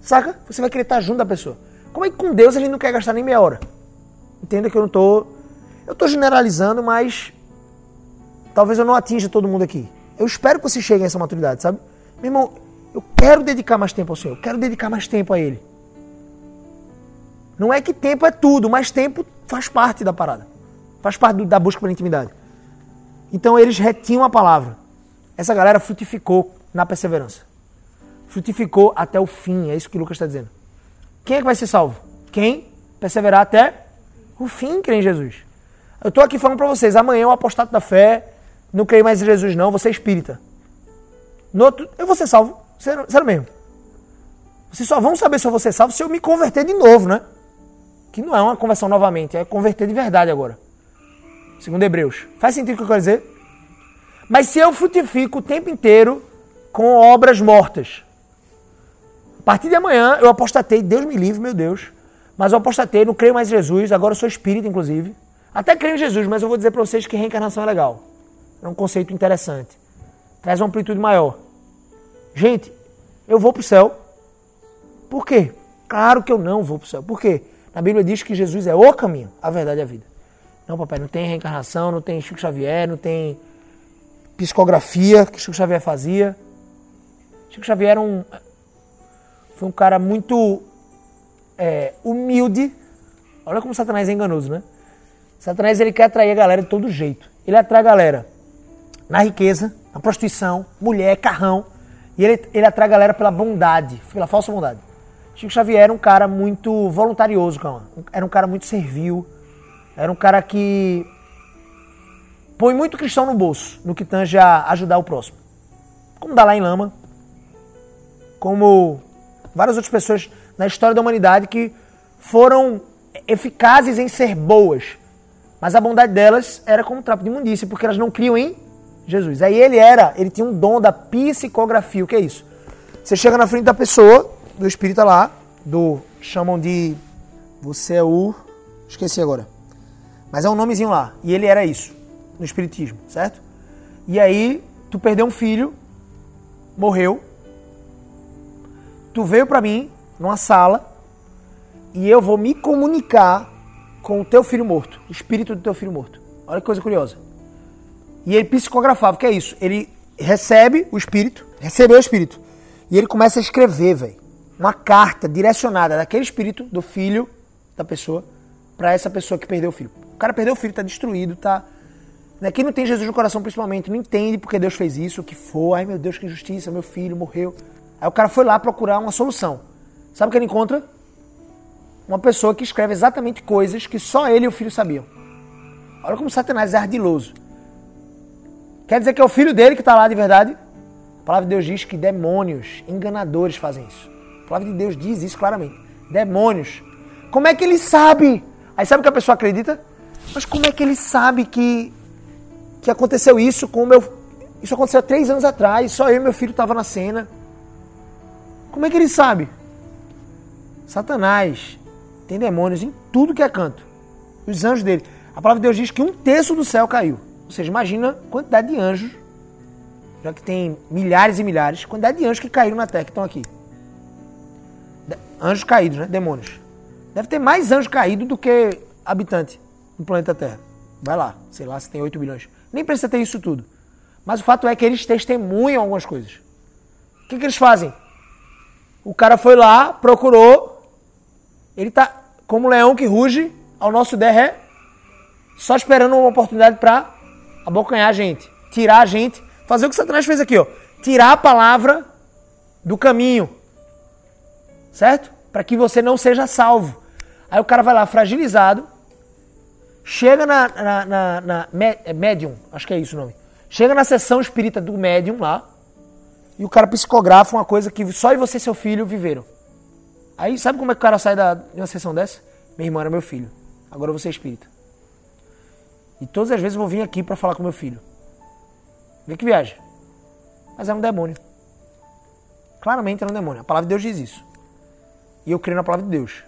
Saca? Você vai querer estar junto da pessoa. Como é que com Deus a gente não quer gastar nem meia hora? Entenda que eu não tô. Eu tô generalizando, mas talvez eu não atinja todo mundo aqui. Eu espero que você chegue a essa maturidade, sabe? Meu irmão, eu quero dedicar mais tempo ao Senhor, eu quero dedicar mais tempo a Ele. Não é que tempo é tudo, mas tempo faz parte da parada. Faz parte da busca pela intimidade. Então eles retinham a palavra. Essa galera frutificou na perseverança frutificou até o fim. É isso que Lucas está dizendo. Quem é que vai ser salvo? Quem perseverar até o fim, crê em Jesus. Eu estou aqui falando para vocês, amanhã o apostato da fé, não creio mais em Jesus não, você é espírita. No outro, eu vou ser salvo, sério mesmo. Vocês só vão saber se eu vou ser salvo se eu me converter de novo, né? Que não é uma conversão novamente, é converter de verdade agora. Segundo Hebreus. Faz sentido o que eu quero dizer? Mas se eu frutifico o tempo inteiro com obras mortas, a partir de amanhã eu apostatei, Deus me livre, meu Deus. Mas eu apostatei, não creio mais em Jesus, agora eu sou espírita, inclusive. Até creio em Jesus, mas eu vou dizer para vocês que reencarnação é legal. É um conceito interessante. Traz uma amplitude maior. Gente, eu vou para o céu. Por quê? Claro que eu não vou para o céu. Por quê? Na Bíblia diz que Jesus é o caminho, a verdade e a vida. Não, papai, não tem reencarnação, não tem Chico Xavier, não tem psicografia que Chico Xavier fazia. Chico Xavier era um, foi um cara muito é, humilde. Olha como Satanás é enganoso, né? Satanás ele quer atrair a galera de todo jeito. Ele atrai a galera na riqueza, na prostituição, mulher, carrão. E ele, ele atrai a galera pela bondade, pela falsa bondade. Chico Xavier era um cara muito voluntarioso, calma. Era um cara muito servil. Era um cara que põe muito cristão no bolso, no que tange a ajudar o próximo. Como Dalai Lama, como várias outras pessoas na história da humanidade que foram eficazes em ser boas. Mas a bondade delas era como um trapo de imundícia, porque elas não criam em Jesus. Aí ele era, ele tinha um dom da psicografia. O que é isso? Você chega na frente da pessoa, do espírita lá, do chamam de você é o esqueci agora. Mas é um nomezinho lá. E ele era isso no espiritismo, certo? E aí tu perdeu um filho, morreu. Tu veio para mim numa sala e eu vou me comunicar com o teu filho morto, o espírito do teu filho morto. Olha que coisa curiosa. E ele psicografava, que é isso? Ele recebe o espírito, recebeu o espírito, e ele começa a escrever, velho, uma carta direcionada daquele espírito, do filho da pessoa, para essa pessoa que perdeu o filho. O cara perdeu o filho, tá destruído, tá. Né? Quem não tem Jesus no coração, principalmente, não entende porque Deus fez isso, o que foi, ai meu Deus, que injustiça, meu filho morreu. Aí o cara foi lá procurar uma solução. Sabe o que ele encontra? Uma pessoa que escreve exatamente coisas que só ele e o filho sabiam. Olha como Satanás é ardiloso. Quer dizer que é o filho dele que está lá de verdade? A palavra de Deus diz que demônios, enganadores fazem isso. A palavra de Deus diz isso claramente. Demônios. Como é que ele sabe? Aí sabe o que a pessoa acredita? Mas como é que ele sabe que, que aconteceu isso com o meu. Isso aconteceu há três anos atrás, só eu e meu filho estavam na cena. Como é que ele sabe? Satanás tem demônios em tudo que é canto. Os anjos dele. A palavra de Deus diz que um terço do céu caiu. Ou seja, imagina a quantidade de anjos, já que tem milhares e milhares, quantidade de anjos que caíram na Terra, que estão aqui. Anjos caídos, né? Demônios. Deve ter mais anjos caídos do que habitante no planeta Terra. Vai lá, sei lá se tem 8 bilhões. Nem precisa ter isso tudo. Mas o fato é que eles testemunham algumas coisas. O que, que eles fazem? O cara foi lá, procurou. Ele tá como um leão que ruge ao nosso derré, só esperando uma oportunidade para abocanhar a gente, tirar a gente, fazer o que Satanás fez aqui, ó, tirar a palavra do caminho, certo? Para que você não seja salvo. Aí o cara vai lá fragilizado, chega na, na, na, na é médium, acho que é isso o nome, chega na sessão espírita do médium lá, e o cara psicografa uma coisa que só você e seu filho viveram. Aí sabe como é que o cara sai da, de uma sessão dessa? Minha irmã era meu filho, agora você é espírita. E todas as vezes eu vou vir aqui para falar com meu filho. Vê que viagem. Mas é um demônio. Claramente era um demônio. A palavra de Deus diz isso. E eu creio na palavra de Deus.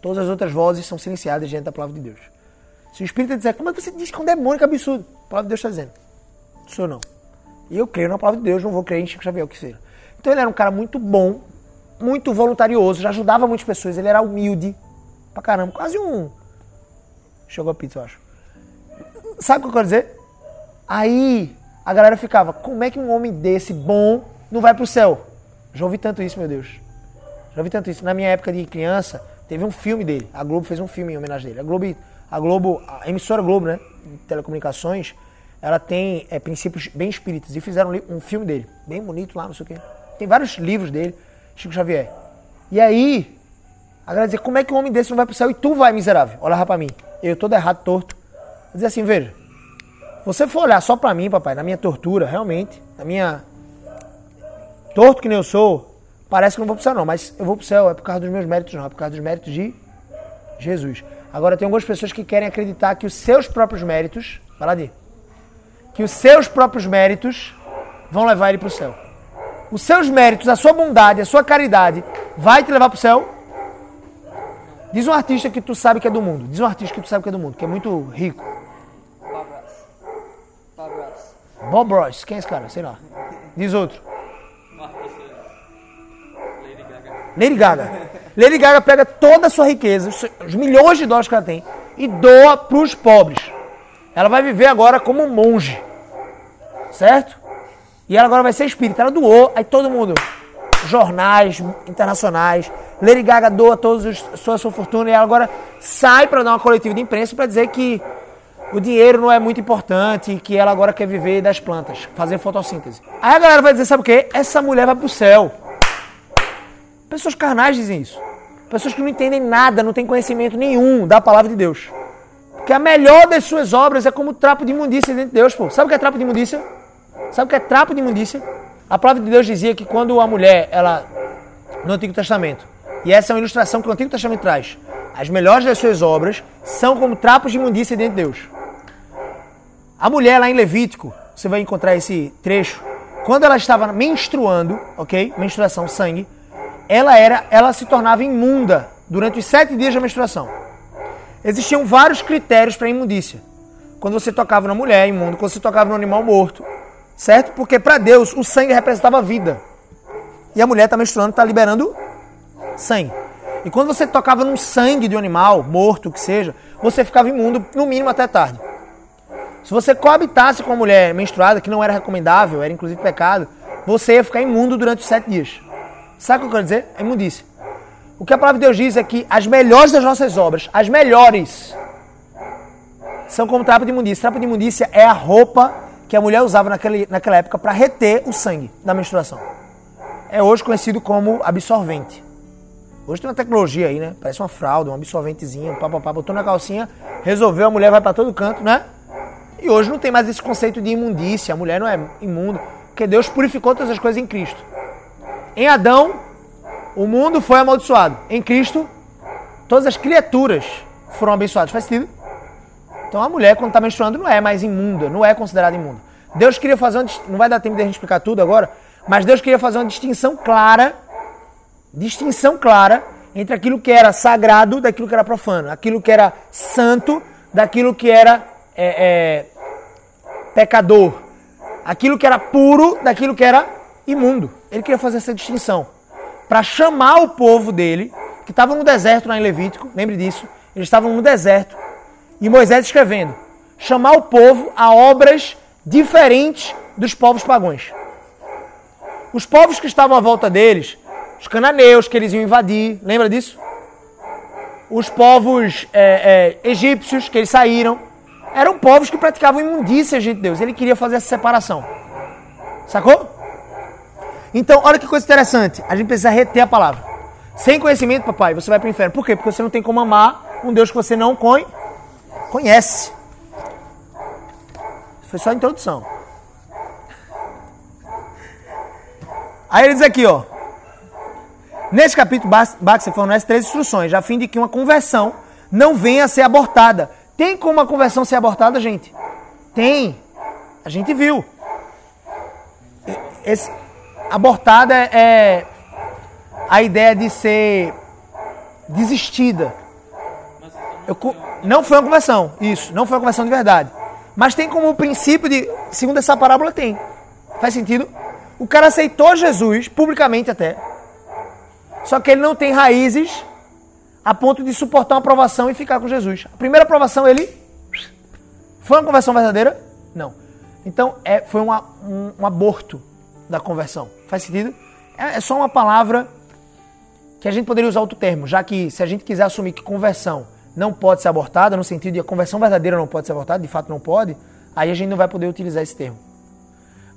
Todas as outras vozes são silenciadas diante da palavra de Deus. Se o Espírito disser, como é que você diz que é um demônio, que absurdo? A palavra de Deus está dizendo. Sou não. E eu creio na palavra de Deus, não vou crer em Chico Xavier, o que seja. Então ele era um cara muito bom, muito voluntarioso, já ajudava muitas pessoas, ele era humilde pra caramba, quase um Chegou a pizza, eu acho. Sabe o que eu quero dizer? Aí a galera ficava, como é que um homem desse bom não vai pro céu? Já ouvi tanto isso, meu Deus. Já ouvi tanto isso. Na minha época de criança, teve um filme dele. A Globo fez um filme em homenagem dele. A Globo, a Globo, a emissora Globo, né? Telecomunicações, ela tem é, princípios bem espíritas. E fizeram um filme dele, bem bonito lá, não sei o quê. Tem vários livros dele, Chico Xavier. E aí, a galera dizia, como é que um homem desse não vai pro céu e tu vai, miserável? Olha lá pra mim eu todo errado, torto. Dizer assim, veja, você for olhar só pra mim, papai, na minha tortura, realmente, na minha torto que nem eu sou, parece que não vou pro céu não, mas eu vou pro céu, é por causa dos meus méritos não, é por causa dos méritos de Jesus. Agora tem algumas pessoas que querem acreditar que os seus próprios méritos, lá de, que os seus próprios méritos vão levar ele pro céu. Os seus méritos, a sua bondade, a sua caridade vai te levar pro céu? Diz um artista que tu sabe que é do mundo. Diz um artista que tu sabe que é do mundo, que é muito rico. Bob Ross. Bob Ross. Bob Ross. Quem é esse cara? Sei lá. Diz outro. Lady Gaga. Lady Gaga. Lady Gaga pega toda a sua riqueza, os milhões de dólares que ela tem, e doa para os pobres. Ela vai viver agora como monge. Certo? E ela agora vai ser espírita. Ela doou, aí todo mundo jornais internacionais. Lady Gaga doa toda sua, sua fortuna e ela agora sai para dar uma coletiva de imprensa para dizer que o dinheiro não é muito importante e que ela agora quer viver das plantas, fazer fotossíntese. Aí a galera vai dizer, sabe o quê? Essa mulher vai pro céu. Pessoas carnais dizem isso. Pessoas que não entendem nada, não têm conhecimento nenhum da palavra de Deus. Porque a melhor das suas obras é como trapo de imundícia dentro de Deus, pô. Sabe o que é trapo de imundícia? Sabe o que é trapo de imundícia? A palavra de Deus dizia que quando a mulher ela no Antigo Testamento. E essa é uma ilustração que o Antigo Testamento traz. As melhores das suas obras são como trapos de imundícia diante de Deus. A mulher lá em Levítico, você vai encontrar esse trecho, quando ela estava menstruando, ok? Menstruação, sangue, ela era, ela se tornava imunda durante os sete dias da menstruação. Existiam vários critérios para imundícia. Quando você tocava na mulher, imundo. Quando você tocava no animal morto, certo? Porque para Deus o sangue representava vida. E a mulher está menstruando, está liberando sangue. E quando você tocava num sangue de um animal, morto, que seja, você ficava imundo, no mínimo até tarde. Se você coabitasse com uma mulher menstruada, que não era recomendável, era inclusive pecado, você ia ficar imundo durante os sete dias. Sabe o que eu quero dizer? É imundícia. O que a palavra de Deus diz é que as melhores das nossas obras, as melhores, são como trapo de imundícia. Trapo de imundícia é a roupa que a mulher usava naquele, naquela época para reter o sangue da menstruação. É hoje conhecido como absorvente. Hoje tem uma tecnologia aí, né? Parece uma fralda, um absorventezinho, papapá, botou na calcinha, resolveu, a mulher vai para todo canto, né? E hoje não tem mais esse conceito de imundícia, a mulher não é imunda, porque Deus purificou todas as coisas em Cristo. Em Adão, o mundo foi amaldiçoado. Em Cristo, todas as criaturas foram abençoadas. Faz sentido? Então a mulher, quando está menstruando, não é mais imunda, não é considerada imunda. Deus queria fazer uma. Não vai dar tempo de a gente explicar tudo agora, mas Deus queria fazer uma distinção clara distinção clara entre aquilo que era sagrado daquilo que era profano, aquilo que era santo daquilo que era é, é, pecador, aquilo que era puro daquilo que era imundo. Ele queria fazer essa distinção para chamar o povo dele, que estava no deserto lá em Levítico, lembre disso, eles estavam no deserto, e Moisés escrevendo, chamar o povo a obras diferentes dos povos pagãos. Os povos que estavam à volta deles os cananeus que eles iam invadir, lembra disso? Os povos é, é, egípcios que eles saíram, eram povos que praticavam imundícia, gente de Deus. Ele queria fazer essa separação. Sacou? Então, olha que coisa interessante. A gente precisa reter a palavra. Sem conhecimento, papai, você vai para o inferno. Por quê? Porque você não tem como amar um Deus que você não conhece. Foi só a introdução. Aí ele diz aqui, ó. Neste capítulo, Baxter fornece três instruções, a fim de que uma conversão não venha a ser abortada. Tem como a conversão ser abortada, gente? Tem. A gente viu. Esse, abortada é a ideia de ser desistida. Eu, não foi uma conversão, isso. Não foi uma conversão de verdade. Mas tem como princípio de. Segundo essa parábola, tem. Faz sentido? O cara aceitou Jesus, publicamente até só que ele não tem raízes a ponto de suportar uma aprovação e ficar com Jesus. A primeira aprovação ele foi uma conversão verdadeira? Não. Então é, foi uma, um, um, aborto da conversão. Faz sentido? É, é só uma palavra que a gente poderia usar outro termo, já que se a gente quiser assumir que conversão não pode ser abortada, no sentido de a conversão verdadeira não pode ser abortada, de fato não pode, aí a gente não vai poder utilizar esse termo.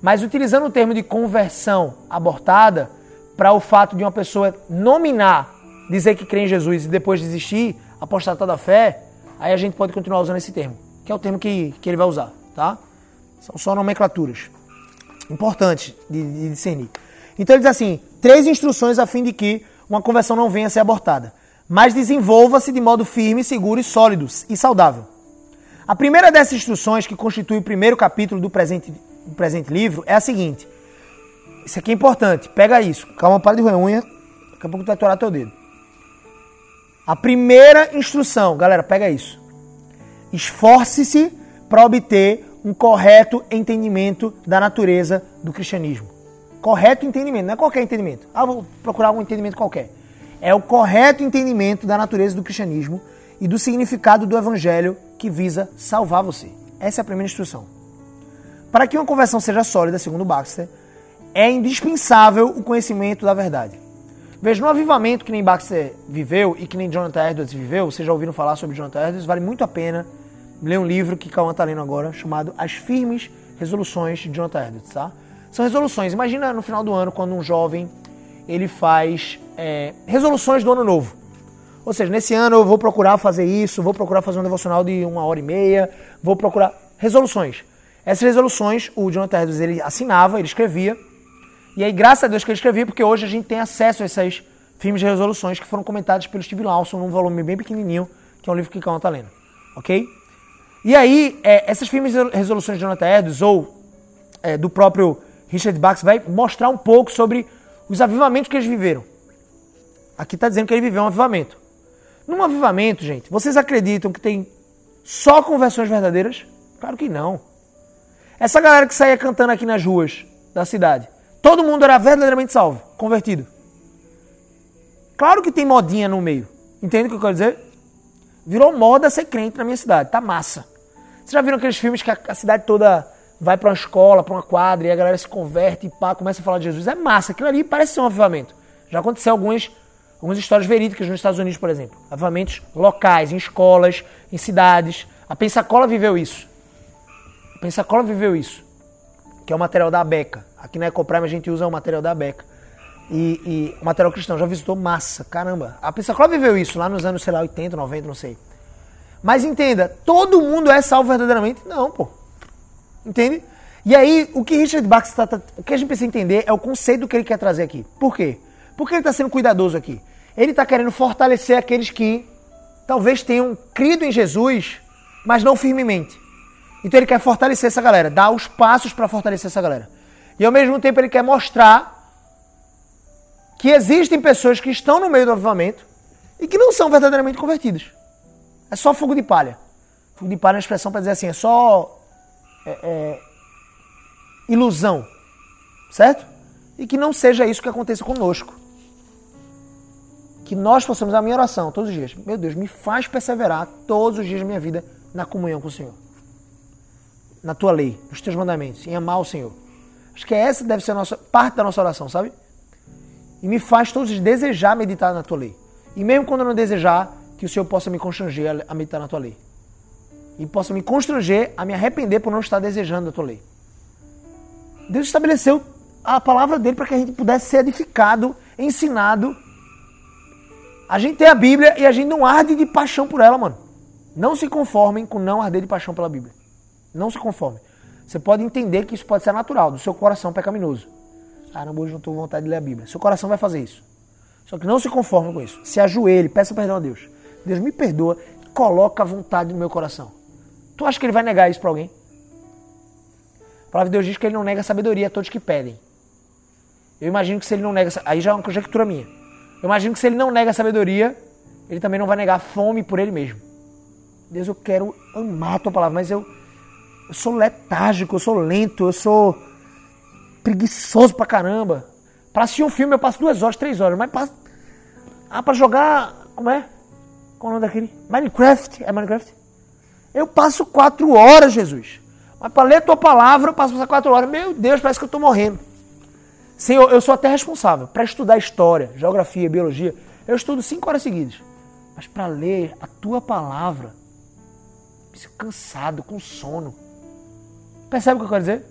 Mas utilizando o termo de conversão abortada, para o fato de uma pessoa nominar, dizer que crê em Jesus e depois desistir, apostatar da fé, aí a gente pode continuar usando esse termo, que é o termo que, que ele vai usar, tá? São só nomenclaturas importantes de, de discernir. Então ele diz assim: três instruções a fim de que uma conversão não venha a ser abortada, mas desenvolva-se de modo firme, seguro e sólido e saudável. A primeira dessas instruções, que constitui o primeiro capítulo do presente, do presente livro, é a seguinte: isso aqui é importante. Pega isso. Calma, para de roer unha. Daqui a pouco tu vai torar teu dedo. A primeira instrução, galera, pega isso. Esforce-se para obter um correto entendimento da natureza do cristianismo. Correto entendimento, não é qualquer entendimento. Ah, vou procurar um entendimento qualquer. É o correto entendimento da natureza do cristianismo e do significado do evangelho que visa salvar você. Essa é a primeira instrução. Para que uma conversão seja sólida, segundo Baxter, é indispensável o conhecimento da verdade. Veja, no avivamento que nem Baxter viveu e que nem Jonathan Edwards viveu, vocês já ouviram falar sobre Jonathan Edwards, vale muito a pena ler um livro que Cauã está lendo agora, chamado As Firmes Resoluções de Jonathan Edwards, tá? São resoluções. Imagina no final do ano, quando um jovem ele faz é, resoluções do ano novo. Ou seja, nesse ano eu vou procurar fazer isso, vou procurar fazer um devocional de uma hora e meia, vou procurar resoluções. Essas resoluções, o Jonathan Edwards ele assinava, ele escrevia, e aí, graças a Deus que ele escrevia, porque hoje a gente tem acesso a essas filmes de resoluções que foram comentados pelo Steve Lawson num volume bem pequenininho, que é um livro que o Cão tá lendo. Ok? E aí, é, essas filmes de resoluções de Jonathan Edwards ou é, do próprio Richard Bach vai mostrar um pouco sobre os avivamentos que eles viveram. Aqui está dizendo que ele viveu um avivamento. Num avivamento, gente, vocês acreditam que tem só conversões verdadeiras? Claro que não. Essa galera que saía cantando aqui nas ruas da cidade, todo mundo era verdadeiramente salvo, convertido. Claro que tem modinha no meio. Entende o que eu quero dizer? Virou moda ser crente na minha cidade. Tá massa. Vocês já viram aqueles filmes que a, cidade toda vai para uma escola, para uma quadra e a galera se converte e pá, começa a falar de Jesus? É massa. Aquilo ali parece ser um avivamento. Já aconteceu algumas, algumas histórias verídicas nos Estados Unidos, por exemplo. Avivamentos locais, em escolas, em cidades. A Pensacola viveu isso. A Pensacola viveu isso. Que é o material da Beca. Aqui na Ecoprime a gente usa o material da Beca. E, e o material cristão já visitou massa, caramba. A Pensacola viveu isso lá nos anos, sei lá, 80, 90, não sei. Mas entenda, todo mundo é salvo verdadeiramente? Não, pô. Entende? E aí, o que Richard Bach está. O que a gente precisa entender é o conceito que ele quer trazer aqui. Por quê? Porque ele está sendo cuidadoso aqui. Ele está querendo fortalecer aqueles que talvez tenham crido em Jesus, mas não firmemente. Então ele quer fortalecer essa galera, dar os passos para fortalecer essa galera. E ao mesmo tempo ele quer mostrar que existem pessoas que estão no meio do avivamento e que não são verdadeiramente convertidas. É só fogo de palha. Fogo de palha é uma expressão para dizer assim, é só é, é, ilusão, certo? E que não seja isso que aconteça conosco. Que nós possamos, a minha oração todos os dias, meu Deus, me faz perseverar todos os dias da minha vida na comunhão com o Senhor. Na tua lei, nos teus mandamentos, em amar o Senhor. Acho que essa deve ser nossa, parte da nossa oração, sabe? E me faz todos desejar meditar na tua lei. E mesmo quando eu não desejar, que o Senhor possa me constranger a meditar na tua lei. E possa me constranger a me arrepender por não estar desejando a tua lei. Deus estabeleceu a palavra dele para que a gente pudesse ser edificado, ensinado. A gente tem a Bíblia e a gente não arde de paixão por ela, mano. Não se conformem com não arder de paixão pela Bíblia. Não se conformem. Você pode entender que isso pode ser natural, do seu coração pecaminoso. Caramba, hoje não estou com vontade de ler a Bíblia. Seu coração vai fazer isso. Só que não se conforme com isso. Se ajoelhe, peça perdão a Deus. Deus me perdoa, coloca a vontade no meu coração. Tu acha que ele vai negar isso para alguém? A palavra de Deus diz que ele não nega sabedoria a todos que pedem. Eu imagino que se ele não nega. Aí já é uma conjectura minha. Eu imagino que se ele não nega sabedoria, ele também não vai negar fome por ele mesmo. Deus, eu quero amar a tua palavra, mas eu, eu sou letárgico, eu sou lento, eu sou preguiçoso pra caramba. Pra assistir um filme eu passo duas horas, três horas, mas pra, ah, pra jogar. Como é? Qual o nome daquele? Minecraft? É Minecraft? Eu passo quatro horas, Jesus. Mas para ler tua palavra, eu passo quatro horas. Meu Deus, parece que eu estou morrendo. Senhor, eu sou até responsável. Para estudar história, geografia, biologia, eu estudo cinco horas seguidas. Mas para ler a tua palavra, cansado, com sono. Percebe o que eu quero dizer?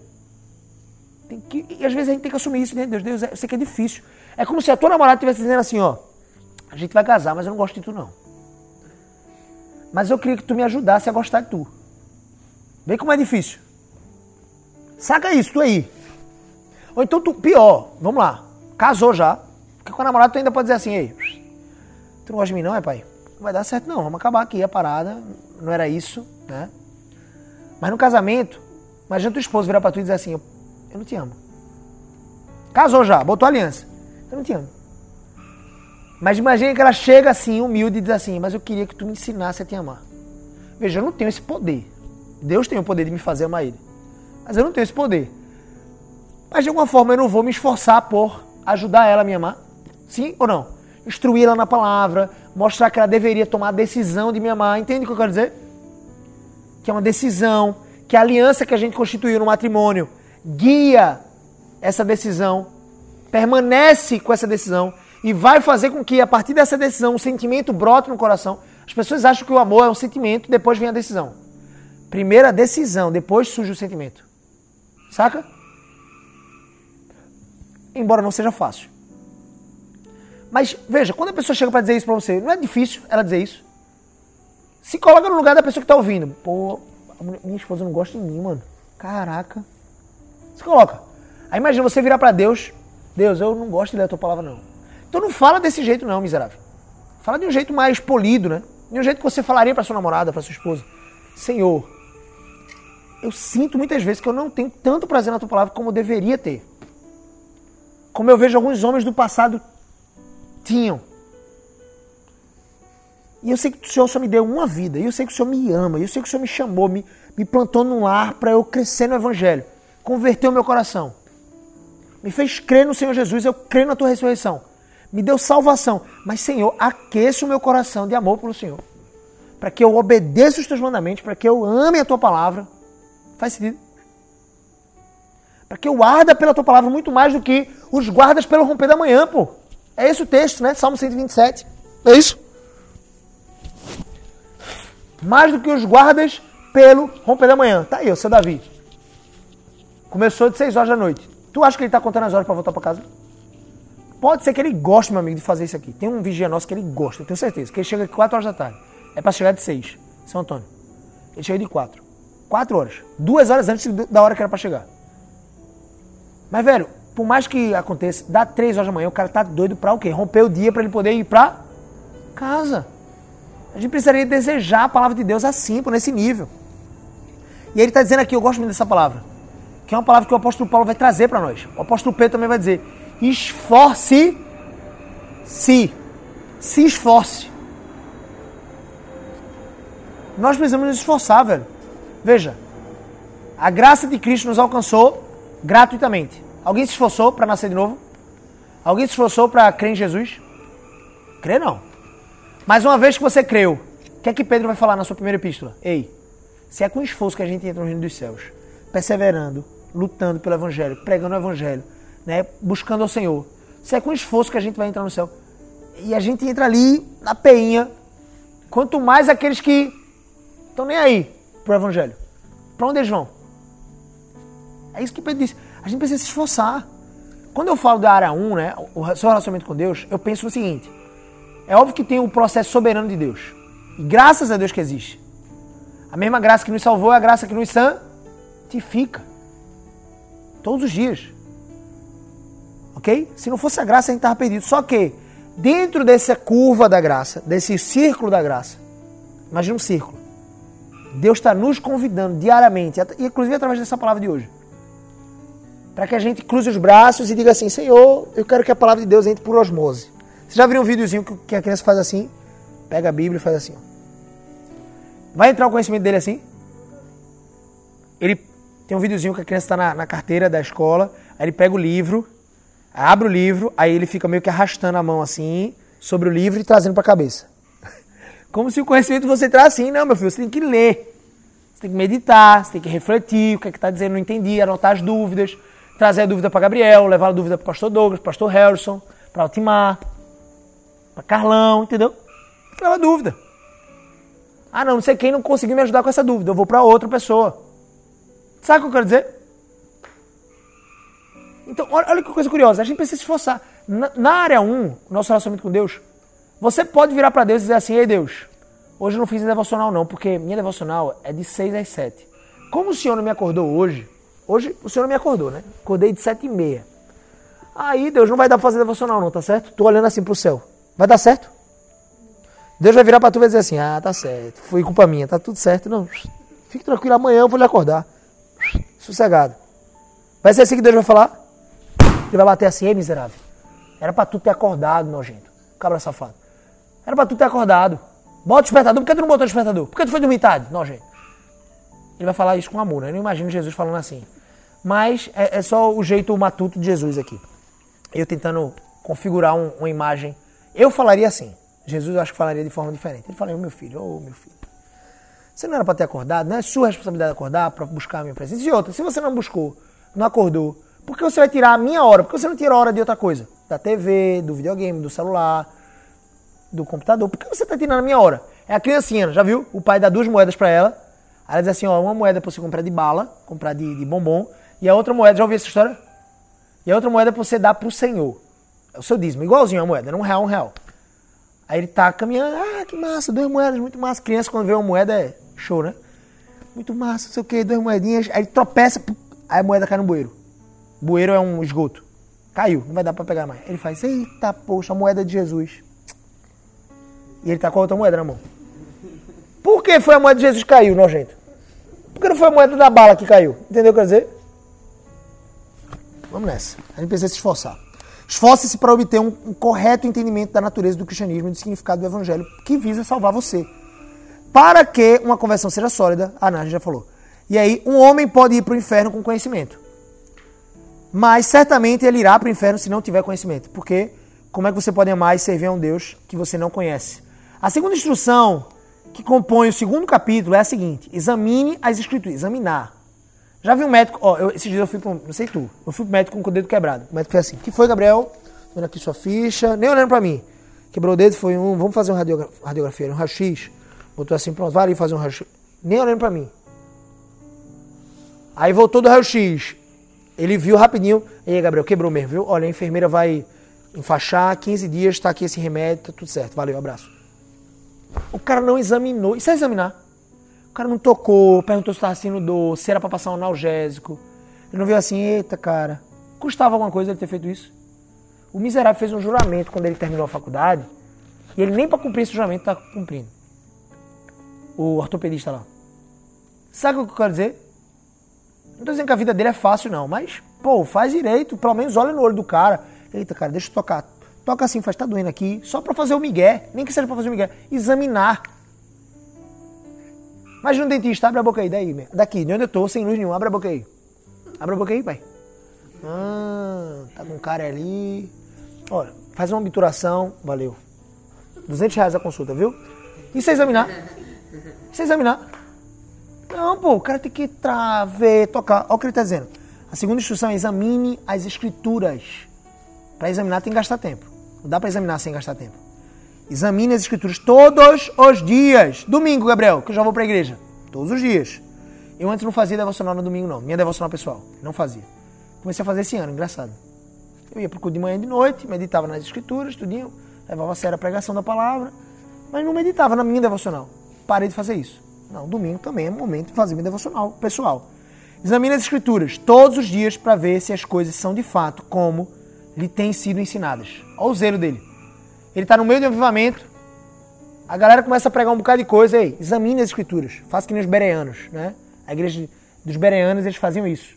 Tem que, e às vezes a gente tem que assumir isso, né? Deus, Deus, eu sei que é difícil. É como se a tua namorada estivesse dizendo assim, ó, a gente vai casar, mas eu não gosto de tu não. Mas eu queria que tu me ajudasse a gostar de tu. Vê como é difícil. Saca isso, tu aí. Ou então tu, pior, vamos lá, casou já. Porque com a namorada tu ainda pode dizer assim, ei, tu não gosta de mim não, é pai? Não vai dar certo não, vamos acabar aqui a parada. Não era isso, né? Mas no casamento, imagina tua esposa virar pra tu e dizer assim, eu, eu não te amo. Casou já, botou aliança. Eu não te amo. Mas imagine que ela chega assim, humilde, e diz assim: Mas eu queria que tu me ensinasse a te amar. Veja, eu não tenho esse poder. Deus tem o poder de me fazer amar Ele. Mas eu não tenho esse poder. Mas de alguma forma eu não vou me esforçar por ajudar ela a me amar? Sim ou não? Instruir ela na palavra, mostrar que ela deveria tomar a decisão de me amar. Entende o que eu quero dizer? Que é uma decisão, que a aliança que a gente constituiu no matrimônio guia essa decisão, permanece com essa decisão e vai fazer com que, a partir dessa decisão, um sentimento brote no coração. As pessoas acham que o amor é um sentimento, depois vem a decisão. Primeiro a decisão, depois surge o sentimento. Saca? Embora não seja fácil. Mas veja, quando a pessoa chega para dizer isso para você, não é difícil ela dizer isso. Se coloca no lugar da pessoa que tá ouvindo. Pô, minha esposa não gosta de mim, mano. Caraca. Se coloca. Aí imagina você virar para Deus. Deus, eu não gosto de ler a tua palavra, não. Então não fala desse jeito não, miserável. Fala de um jeito mais polido, né? De um jeito que você falaria para sua namorada, para sua esposa. Senhor, eu sinto muitas vezes que eu não tenho tanto prazer na tua palavra como eu deveria ter. Como eu vejo alguns homens do passado tinham. E eu sei que o Senhor só me deu uma vida. E eu sei que o Senhor me ama. E eu sei que o Senhor me chamou, me, me plantou num lar para eu crescer no Evangelho. Converteu meu coração. Me fez crer no Senhor Jesus. Eu creio na tua ressurreição. Me deu salvação. Mas, Senhor, aqueça o meu coração de amor pelo Senhor. Para que eu obedeça os teus mandamentos. Para que eu ame a tua palavra Faz sentido? Para que eu arda pela tua palavra muito mais do que os guardas pelo romper da manhã, pô. É esse o texto, né? Salmo 127. É isso? Mais do que os guardas pelo romper da manhã. Tá aí, o seu Davi. Começou de 6 horas da noite. Tu acha que ele tá contando as horas para voltar para casa? Pode ser que ele goste, meu amigo, de fazer isso aqui. Tem um vigia nosso que ele gosta, eu tenho certeza. Que ele chega aqui 4 horas da tarde. É para chegar de 6, São Antônio. Ele chega de 4. Quatro horas. Duas horas antes da hora que era pra chegar. Mas, velho, por mais que aconteça, dá três horas da manhã, o cara tá doido pra o quê? Romper o dia para ele poder ir pra casa. A gente precisaria desejar a palavra de Deus assim, por nesse nível. E ele está dizendo aqui, eu gosto muito dessa palavra, que é uma palavra que o apóstolo Paulo vai trazer para nós. O apóstolo Pedro também vai dizer: esforce-se. Se esforce. Nós precisamos nos esforçar, velho. Veja, a graça de Cristo nos alcançou gratuitamente. Alguém se esforçou para nascer de novo? Alguém se esforçou para crer em Jesus? Crer não. Mas uma vez que você creu, o que é que Pedro vai falar na sua primeira epístola? Ei, se é com esforço que a gente entra no reino dos céus, perseverando, lutando pelo evangelho, pregando o evangelho, né, buscando ao Senhor, se é com esforço que a gente vai entrar no céu, e a gente entra ali na peinha, quanto mais aqueles que estão nem aí, pro evangelho. Para onde eles vão? É isso que Pedro disse. A gente precisa se esforçar. Quando eu falo da área 1, né, o seu relacionamento com Deus, eu penso o seguinte: é óbvio que tem o um processo soberano de Deus. E graças a Deus que existe. A mesma graça que nos salvou é a graça que nos santifica. Todos os dias. Ok? Se não fosse a graça, a gente estava perdido. Só que, dentro dessa curva da graça, desse círculo da graça, imagina um círculo. Deus está nos convidando diariamente, inclusive através dessa palavra de hoje, para que a gente cruze os braços e diga assim: Senhor, eu quero que a palavra de Deus entre por osmose. Você já viu um videozinho que a criança faz assim? Pega a Bíblia e faz assim. Vai entrar o conhecimento dele assim? Ele tem um videozinho que a criança está na, na carteira da escola, aí ele pega o livro, abre o livro, aí ele fica meio que arrastando a mão assim sobre o livro e trazendo para a cabeça. (laughs) Como se o conhecimento você traz assim, não, meu filho, você tem que ler. Você tem que meditar, você tem que refletir, o que é que está dizendo, não entendi, anotar as dúvidas, trazer a dúvida para Gabriel, levar a dúvida para o pastor Douglas, pastor Harrison, para Altimar, para Carlão, entendeu? Leva dúvida. Ah, não, não sei quem não conseguiu me ajudar com essa dúvida, eu vou para outra pessoa. Sabe o que eu quero dizer? Então, olha, que coisa curiosa, a gente precisa se esforçar. Na, na área 1, nosso relacionamento com Deus, você pode virar para Deus e dizer assim: Ei Deus, hoje eu não fiz devocional não, porque minha devocional é de 6 às 7. Como o Senhor não me acordou hoje, hoje o Senhor não me acordou, né? Acordei de 7 e meia. Aí Deus não vai dar para fazer devocional não, tá certo? Tô olhando assim pro céu. Vai dar certo? Deus vai virar para tu e vai dizer assim: Ah, tá certo, foi culpa minha, tá tudo certo. Não, fique tranquilo, amanhã eu vou lhe acordar. Sossegado. Vai ser assim que Deus vai falar? Ele vai bater assim, ei miserável. Era para tu ter acordado, nojento. Cabra safado. Era pra tu ter acordado. Bota o despertador. Por que tu não botou o despertador? Por que tu foi dormir tarde? Não, gente. Ele vai falar isso com amor, né? Eu não imagino Jesus falando assim. Mas é, é só o jeito matuto de Jesus aqui. Eu tentando configurar um, uma imagem. Eu falaria assim. Jesus eu acho que falaria de forma diferente. Ele falaria, meu filho, ô oh, meu filho. Você não era para ter acordado, não é sua responsabilidade acordar para buscar a minha presença. E outra, se você não buscou, não acordou, por que você vai tirar a minha hora? Por que você não tira a hora de outra coisa? Da TV, do videogame, do celular, do computador. Por que você está tirando a minha hora? É a criancinha, já viu? O pai dá duas moedas para ela. Aí ela diz assim, ó, uma moeda para você comprar de bala, comprar de, de, bombom, e a outra moeda, já ouviu essa história? E a outra moeda para você dar pro Senhor. É o seu dízimo, igualzinho a moeda, um real, um real. Aí ele tá caminhando, ah, que massa, duas moedas, muito massa. Criança quando vê uma moeda é show, né? Muito massa, não sei o que, duas moedinhas. Aí ele tropeça, aí a moeda cai no bueiro. Bueiro é um esgoto. Caiu, não vai dar para pegar mais. Ele faz, eita, poxa, a moeda de Jesus. E ele tá com a outra moeda na mão. Por que foi a moeda de Jesus que caiu, nojento? Por que não foi a moeda da bala que caiu? Entendeu o que eu quero dizer? Vamos nessa. A gente precisa se esforçar. Esforce-se para obter um, um, correto entendimento da natureza do cristianismo e do significado do evangelho que visa salvar você. Para que uma conversão seja sólida, a Nádia já falou. E aí, um homem pode ir para o inferno com conhecimento. Mas certamente ele irá para o inferno se não tiver conhecimento. Porque como é que você pode amar e servir a um Deus que você não conhece? A segunda instrução que compõe o segundo capítulo é a seguinte: examine as escrituras, examinar. Já vi um médico, ó, eu, esses dias eu fui para não sei tu, eu fui pro médico com o dedo quebrado. O médico fez assim: que foi, Gabriel? Vendo aqui sua ficha, nem olhando para mim. Quebrou o dedo, foi um, vamos fazer uma radiografia, radiografia um raio-x. Botou assim, pronto, vai ali fazer um raio-x. Nem olhando para mim. Aí voltou do raio-x. Ele viu rapidinho. E aí, Gabriel, quebrou mesmo, viu? Olha, a enfermeira vai enfaixar, 15 dias, tá aqui esse remédio, tá tudo certo. Valeu, abraço. O cara não examinou. Isso é examinar. O cara não tocou, perguntou se estava sendo dor, se era para passar um analgésico. Ele não viu assim, eita, cara. Custava alguma coisa ele ter feito isso? O miserável fez um juramento quando ele terminou a faculdade e ele nem para cumprir esse juramento está cumprindo. O ortopedista lá. Sabe o que eu quero dizer? Não tô dizendo que a vida dele é fácil, não, mas, pô, faz direito, pelo menos olha no olho do cara. Eita, cara, deixa eu tocar. Toca assim, faz, tá doendo aqui, só para fazer o migué, nem que seja para fazer o migué. Examinar. Imagina um dentista, abre a boca aí, daí, daqui, de onde eu tô, sem luz nenhuma, abre a boca aí. Abre a boca aí, pai. Ah, tá com um cara ali. Olha, faz uma obturação, valeu. 200 reais a consulta, viu? E se examinar? E se examinar? Não, pô, o cara tem que entrar, ver, tocar. Olha o que ele está dizendo. A segunda instrução é examine as escrituras. Para examinar tem que gastar tempo. Não dá para examinar sem gastar tempo. Examine as escrituras todos os dias. Domingo, Gabriel, que eu já vou para a igreja. Todos os dias. Eu antes não fazia devocional no domingo, não. Minha devocional pessoal. Não fazia. Comecei a fazer esse ano, engraçado. Eu ia para o culto de manhã e de noite, meditava nas escrituras, tudinho, levava a sério a pregação da palavra, mas não meditava na minha devocional. Parei de fazer isso. Não, domingo também é momento de fazer minha devocional pessoal. Examine as escrituras todos os dias para ver se as coisas são de fato como lhe têm sido ensinadas. Olha o zelo dele. Ele está no meio do avivamento, a galera começa a pregar um bocado de coisa. Ei, examine as escrituras. Faça que nem os bereanos, né? A igreja dos bereanos, eles faziam isso.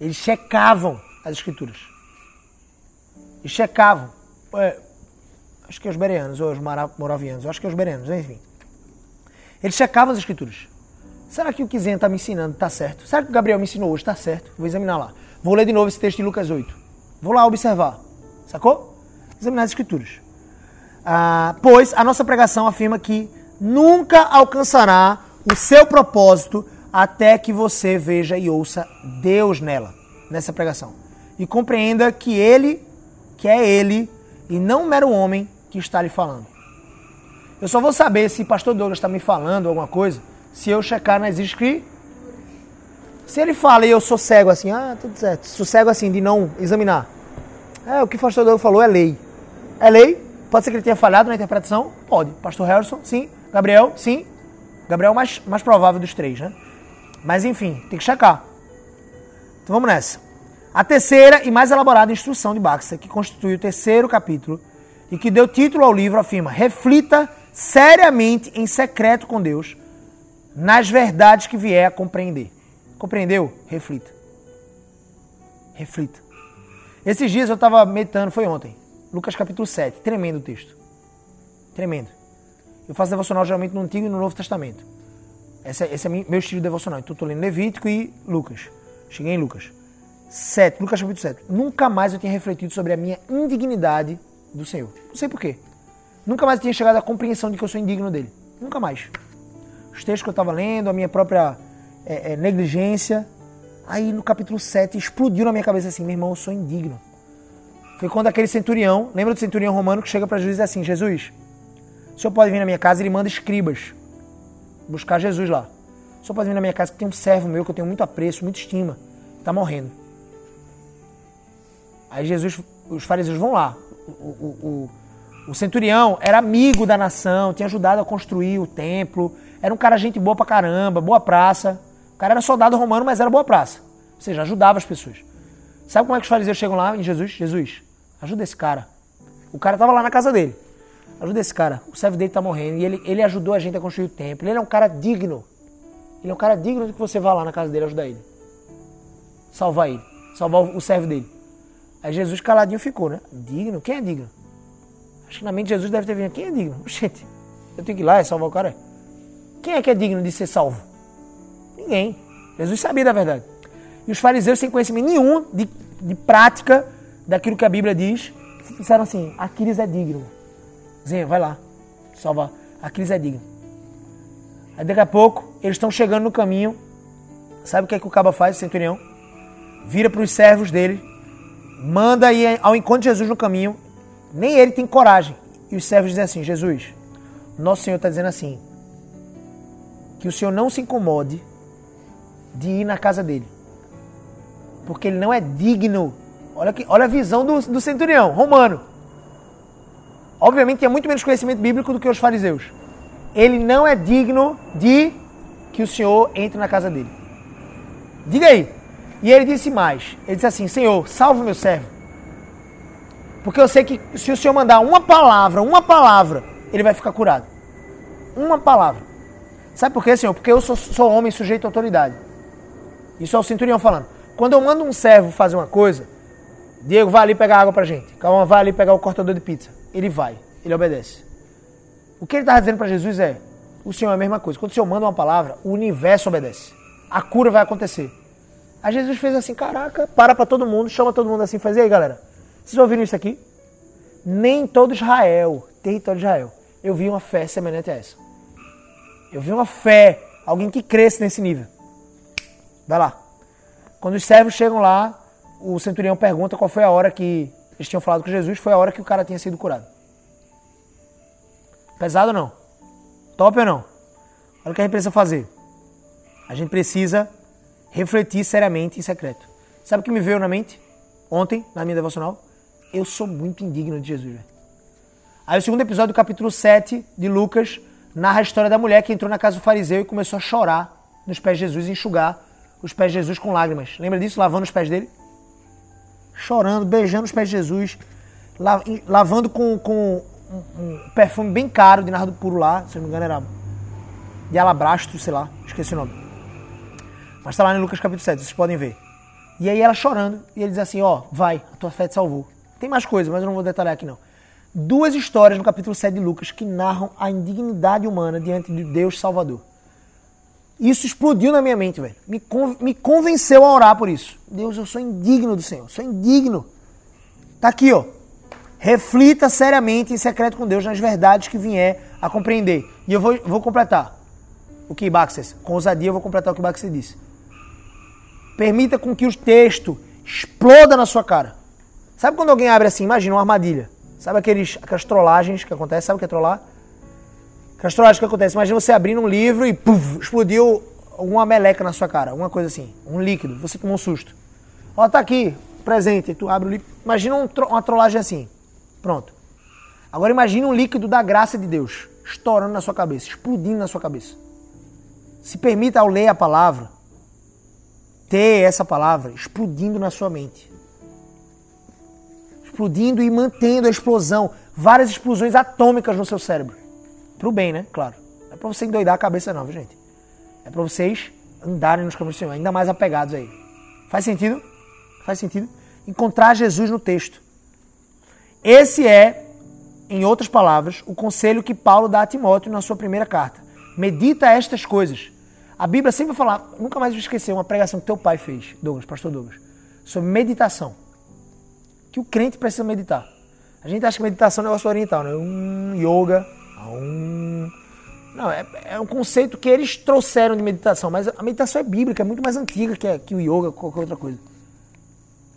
Eles checavam as escrituras. Eles checavam. É, acho que é os bereanos, ou os moravianos. Acho que é os bereanos, enfim. Eles checavam as escrituras. Será que o que Zen está me ensinando está certo? Será que o Gabriel me ensinou hoje está certo? Vou examinar lá. Vou ler de novo esse texto de Lucas 8. Vou lá observar. Sacou? Examinar as escrituras. Ah, pois a nossa pregação afirma que nunca alcançará o seu propósito até que você veja e ouça Deus nela, nessa pregação. E compreenda que Ele, que é Ele, e não um mero homem que está lhe falando. Eu só vou saber se o pastor Douglas está me falando alguma coisa se eu checar nas escrituras. Se ele fala e eu sou cego assim, ah, tudo certo. Sou cego assim, de não examinar. É, o que o pastor Douglas falou é lei. É lei? Pode ser que ele tenha falhado na interpretação? Pode. Pastor Harrison, sim. Gabriel, sim. Gabriel é mais, mais provável dos três, né? Mas enfim, tem que checar. Então vamos nessa. A terceira e mais elaborada instrução de Baxter, que constitui o terceiro capítulo e que deu título ao livro, afirma: reflita seriamente em secreto com Deus nas verdades que vier a compreender. Compreendeu? Reflita. Reflita. Esses dias eu estava meditando, foi ontem, Lucas capítulo 7, tremendo o texto. Tremendo. Eu faço devocional geralmente no Antigo e no Novo Testamento. Esse, é, esse é meu estilo devocional. Então estou lendo Levítico e Lucas. Cheguei em Lucas. 7, Lucas capítulo 7. Nunca mais eu tinha refletido sobre a minha indignidade do Senhor. Não sei porquê. Nunca mais tinha chegado à compreensão de que eu sou indigno dele. Nunca mais. Os textos que eu estava lendo, a minha própria é, é, negligência. Aí no capítulo 7 explodiu na minha cabeça assim: meu irmão, eu sou indigno. Foi quando aquele centurião, lembra do centurião romano que chega para Jesus e diz assim: Jesus, o senhor pode vir na minha casa? Ele manda escribas buscar Jesus lá. O senhor pode vir na minha casa que tem um servo meu que eu tenho muito apreço, muita estima, está morrendo. Aí Jesus, os fariseus vão lá. O, o, o centurião era amigo da nação, tinha ajudado a construir o templo, era um cara gente boa pra caramba, boa praça. O cara era soldado romano, mas era boa praça. Ou seja, ajudava as pessoas. Sabe como é que os fariseus chegam lá em Jesus? Jesus, ajuda esse cara. O cara estava lá na casa dele. Ajuda esse cara. O servo dele está morrendo e ele, ele ajudou a gente a construir o templo. Ele é um cara digno. Ele é um cara digno de que você vá lá na casa dele ajudar ele. Salvar ele. Salvar o servo dele. Aí Jesus caladinho ficou, né? Digno? Quem é digno? Acho que na mente Jesus deve ter vindo. Quem é digno? (laughs) Gente, eu tenho que ir lá e salvar o cara. Quem é que é digno de ser salvo? Ninguém. Jesus sabia da verdade. E os fariseus, sem conhecimento nenhum de, de prática daquilo que a Bíblia diz, disseram assim: Aquiles é digno. Zenha, vai lá, salva. Aquiles é digno. Aí daqui a pouco, eles estão chegando no caminho. Sabe o que é que o caba faz, o centurião? Vira para os servos dele, manda ir ao encontro de Jesus no caminho. Nem ele tem coragem. E os servos dizem assim: Jesus, nosso Senhor está dizendo assim: que o Senhor não se incomode de ir na casa dele. Porque ele não é digno. Olha, que, olha a visão do, do centurião romano. Obviamente tinha muito menos conhecimento bíblico do que os fariseus. Ele não é digno de que o Senhor entre na casa dele. Diga aí. E ele disse mais. Ele disse assim: Senhor, salve meu servo. Porque eu sei que se o Senhor mandar uma palavra, uma palavra, ele vai ficar curado. Uma palavra. Sabe por quê, Senhor? Porque eu sou, sou homem sujeito à autoridade. Isso é o centurião falando. Quando eu mando um servo fazer uma coisa, Diego, vai ali pegar água pra gente. Calma, vai ali pegar o cortador de pizza. Ele vai, ele obedece. O que ele estava dizendo para Jesus é: o Senhor é a mesma coisa. Quando o Senhor manda uma palavra, o universo obedece. A cura vai acontecer. Aí Jesus fez assim: caraca, para para todo mundo, chama todo mundo assim, faz e aí, galera. Vocês ouviram isso aqui? Nem todo Israel, território de Israel, eu vi uma fé semelhante a essa. Eu vi uma fé, alguém que cresce nesse nível. Vai lá. Quando os servos chegam lá, o centurião pergunta qual foi a hora que eles tinham falado com Jesus, foi a hora que o cara tinha sido curado. Pesado ou não? Top ou não? Olha o que a gente precisa fazer. A gente precisa refletir seriamente em secreto. Sabe o que me veio na mente ontem, na minha devocional? Eu sou muito indigno de Jesus. Véio. Aí o segundo episódio do capítulo 7 de Lucas narra a história da mulher que entrou na casa do fariseu e começou a chorar nos pés de Jesus enxugar os pés de Jesus com lágrimas. Lembra disso? Lavando os pés dele? Chorando, beijando os pés de Jesus, lavando com, com um, um perfume bem caro de nardo puro lá, se não me engano era de alabastro, sei lá, esqueci o nome. Mas está lá em Lucas capítulo 7, vocês podem ver. E aí ela chorando, e ele diz assim, ó, oh, vai, a tua fé te salvou. Tem mais coisas, mas eu não vou detalhar aqui não. Duas histórias no capítulo 7 de Lucas que narram a indignidade humana diante de Deus Salvador. Isso explodiu na minha mente, velho. Me, me convenceu a orar por isso. Deus, eu sou indigno do Senhor. Sou indigno. Tá aqui, ó. Reflita seriamente em secreto com Deus nas verdades que vier a compreender. E eu vou, vou completar o que Baxter, com ousadia eu vou completar o que Baxter disse. Permita com que o texto exploda na sua cara. Sabe quando alguém abre assim, imagina uma armadilha. Sabe aqueles, aquelas trollagens que acontecem? Sabe o que é trollar? Castrolagem que acontece? Imagina você abrindo um livro e puff, explodiu uma meleca na sua cara, alguma coisa assim, um líquido, você tomou um susto. Ó, tá aqui, presente, tu abre o livro. Imagina um, uma trollagem assim. Pronto. Agora imagine um líquido da graça de Deus estourando na sua cabeça, explodindo na sua cabeça. Se permita ao ler a palavra, ter essa palavra explodindo na sua mente. Explodindo e mantendo a explosão, várias explosões atômicas no seu cérebro. Pro bem, né? Claro. Não é pra você endoidar a cabeça, não, viu, gente? É pra vocês andarem nos caminhos do Senhor, ainda mais apegados a Ele. Faz sentido? Faz sentido? Encontrar Jesus no texto. Esse é, em outras palavras, o conselho que Paulo dá a Timóteo na sua primeira carta. Medita estas coisas. A Bíblia sempre vai falar, nunca mais vou esquecer uma pregação que teu pai fez, Douglas, pastor Douglas, sobre meditação. Que o crente precisa meditar. A gente acha que meditação é um negócio oriental, né? Um yoga, um... Não, é, é, um conceito que eles trouxeram de meditação, mas a meditação é bíblica, é muito mais antiga que, que o yoga, qualquer outra coisa.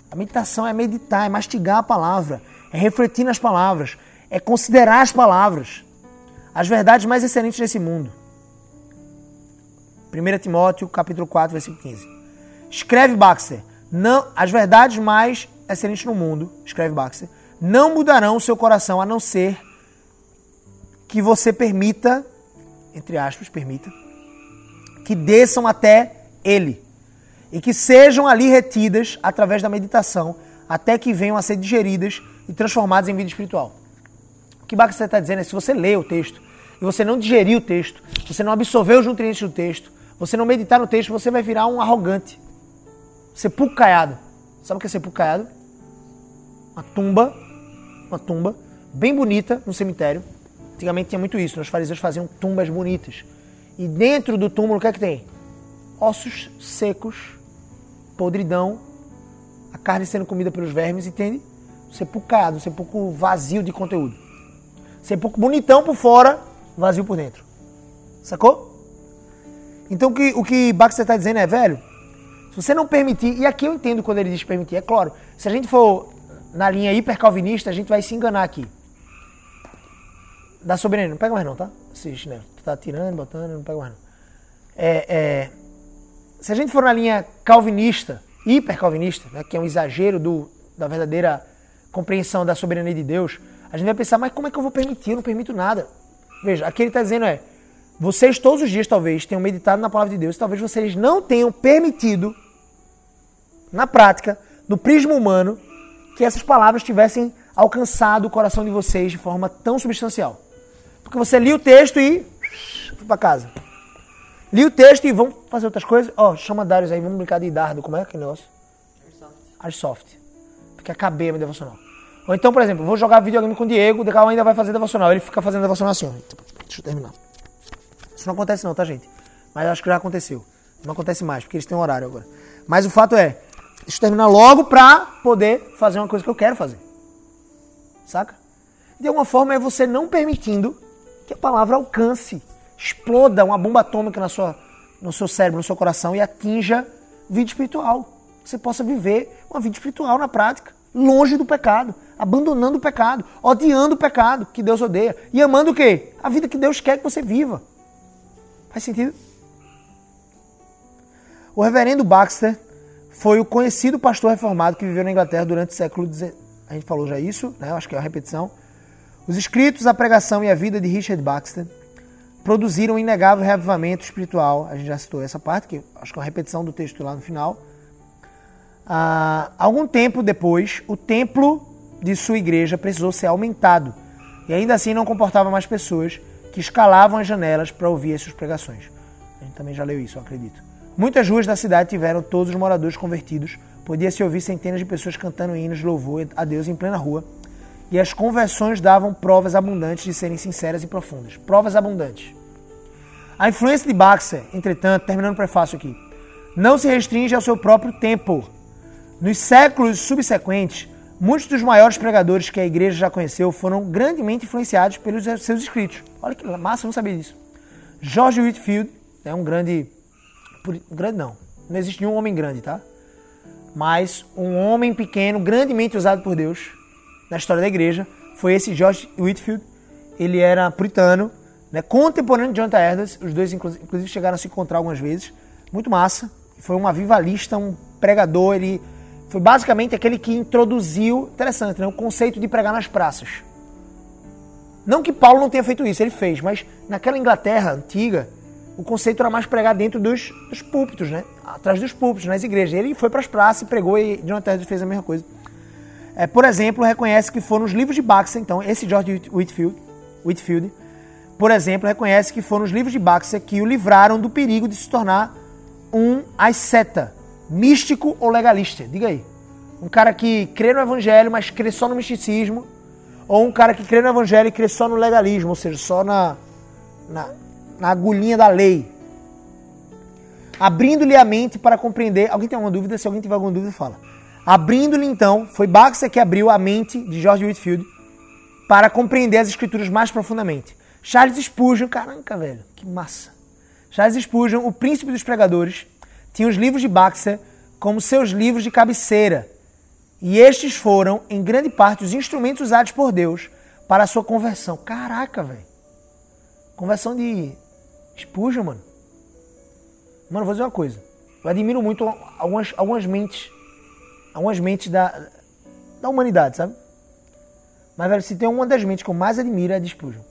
A meditação é meditar, é mastigar a palavra, é refletir nas palavras, é considerar as palavras, as verdades mais excelentes desse mundo. 1 Timóteo, capítulo 4, versículo 15. Escreve Baxter, não, as verdades mais excelentes no mundo, escreve Baxter, não mudarão o seu coração a não ser que você permita, entre aspas, permita, que desçam até ele. e que sejam ali retidas através da meditação até que venham a ser digeridas e transformadas em vida espiritual. O que Baxter está dizendo é se você lê o texto e você não digerir o texto, você não absorver os nutrientes do texto, você não meditar no texto, você vai virar um arrogante. Sepulcro caiado. Sabe o que é sepulcro caiado? Uma tumba, uma tumba bem bonita no cemitério. Antigamente tinha muito isso, né? os fariseus faziam tumbas bonitas. E dentro do túmulo o que é que tem? Ossos secos, podridão, a carne sendo comida pelos vermes, entende? Sepulcro caiado, sepulcro vazio de conteúdo. Sepulcro bonitão por fora, vazio por dentro. Sacou? Então o que, o que Baxter está dizendo é, velho, se você não permitir, e aqui eu entendo quando ele diz permitir, é claro, se a gente for na linha hipercalvinista, a gente vai se enganar aqui. Da soberania, não pega mais não, tá? Esse chinelo. Tu tá tirando, botando, não pega mais não. É, é, se a gente for na linha calvinista, hipercalvinista, né, que é um exagero do, da verdadeira compreensão da soberania de Deus, a gente vai pensar, mas como é que eu vou permitir? Eu não permito nada. Veja, aqui ele está dizendo é, vocês todos os dias talvez tenham meditado na palavra de Deus, talvez vocês não tenham permitido, na prática, no prisma humano, que essas palavras tivessem alcançado o coração de vocês de forma tão substancial. Porque você lia o texto e foi para casa. Li o texto e vamos fazer outras coisas. Ó, oh, chama Darius aí, vamos brincar de dardo. Como é aquele negócio? Airsoft. Airsoft. Porque acabei a minha devocional. Ou então, por exemplo, vou jogar videogame com o Diego, o Decal ainda vai fazer devocional. Ele fica fazendo devocional assim, ó. Deixa eu terminar. Isso não acontece não, tá, gente? Mas acho que já aconteceu. Não acontece mais, porque eles têm um horário agora. Mas o fato é, eu terminar logo pra poder fazer uma coisa que eu quero fazer. Saca? De alguma forma é você não permitindo que a palavra alcance, exploda uma bomba atômica na sua, no seu cérebro, no seu coração e atinja vida espiritual. Você possa viver uma vida espiritual na prática, longe do pecado, abandonando o pecado, odiando o pecado que Deus odeia e amando o quê? A vida que Deus quer que você viva. Faz sentido? O reverendo Baxter foi o conhecido pastor reformado que viveu na Inglaterra durante o século XIX. A gente falou já isso, né? acho que é uma repetição. Os escritos, a pregação e a vida de Richard Baxter produziram um inegável reavivamento espiritual. A gente já citou essa parte, que acho que é uma repetição do texto lá no final. Ah, algum tempo depois, o templo de sua igreja precisou ser aumentado e ainda assim não comportava mais pessoas que escalavam as janelas para ouvir as suas pregações. A gente também já leu isso, eu acredito. Muitas ruas da cidade tiveram todos os moradores convertidos. Podia-se ouvir centenas de pessoas cantando hinos de louvor a Deus em plena rua. E as conversões davam provas abundantes de serem sinceras e profundas. Provas abundantes. A influência de Baxter, entretanto, terminando o prefácio aqui, não se restringe ao seu próprio tempo. Nos séculos subsequentes, Muitos dos maiores pregadores que a igreja já conheceu foram grandemente influenciados pelos seus escritos. Olha que massa, eu não sabia disso. George Whitfield é um grande. Grande não. Não existe nenhum homem grande, tá? Mas um homem pequeno, grandemente usado por Deus na história da igreja, foi esse George Whitfield. Ele era puritano, né, contemporâneo de Jonathan Edwards. Os dois, inclusive, chegaram a se encontrar algumas vezes. Muito massa. Foi um avivalista, um pregador. Ele foi basicamente aquele que introduziu, interessante, né, o conceito de pregar nas praças. Não que Paulo não tenha feito isso, ele fez, mas naquela Inglaterra antiga, o conceito era mais pregar dentro dos, dos púlpitos, né? atrás dos púlpitos, nas igrejas. Ele foi para as praças e pregou e Jonathan Edwards fez a mesma coisa. É, por exemplo, reconhece que foram os livros de Baxter, então, esse George Whitfield, Whitfield, por exemplo, reconhece que foram os livros de Baxter que o livraram do perigo de se tornar um asceta, místico ou legalista? Diga aí. Um cara que crê no evangelho, mas crê só no misticismo, ou um cara que crê no evangelho e crê só no legalismo, ou seja, só na, na, na agulhinha da lei. Abrindo-lhe a mente para compreender. Alguém tem alguma dúvida? Se alguém tiver alguma dúvida, fala. Abrindo-lhe então, foi Baxter que abriu a mente de George Whitfield para compreender as escrituras mais profundamente. Charles Spurgeon, caraca, velho, que massa. Charles Spurgeon, o príncipe dos pregadores, tinha os livros de Baxter como seus livros de cabeceira. E estes foram, em grande parte, os instrumentos usados por Deus para a sua conversão. Caraca, velho. Conversão de Spurgeon, mano. Mano, vou dizer uma coisa. Eu admiro muito algumas, algumas mentes. Algumas mentes da, da humanidade, sabe? Mas, velho, se tem uma das mentes que eu mais admiro é a de Spurgeon.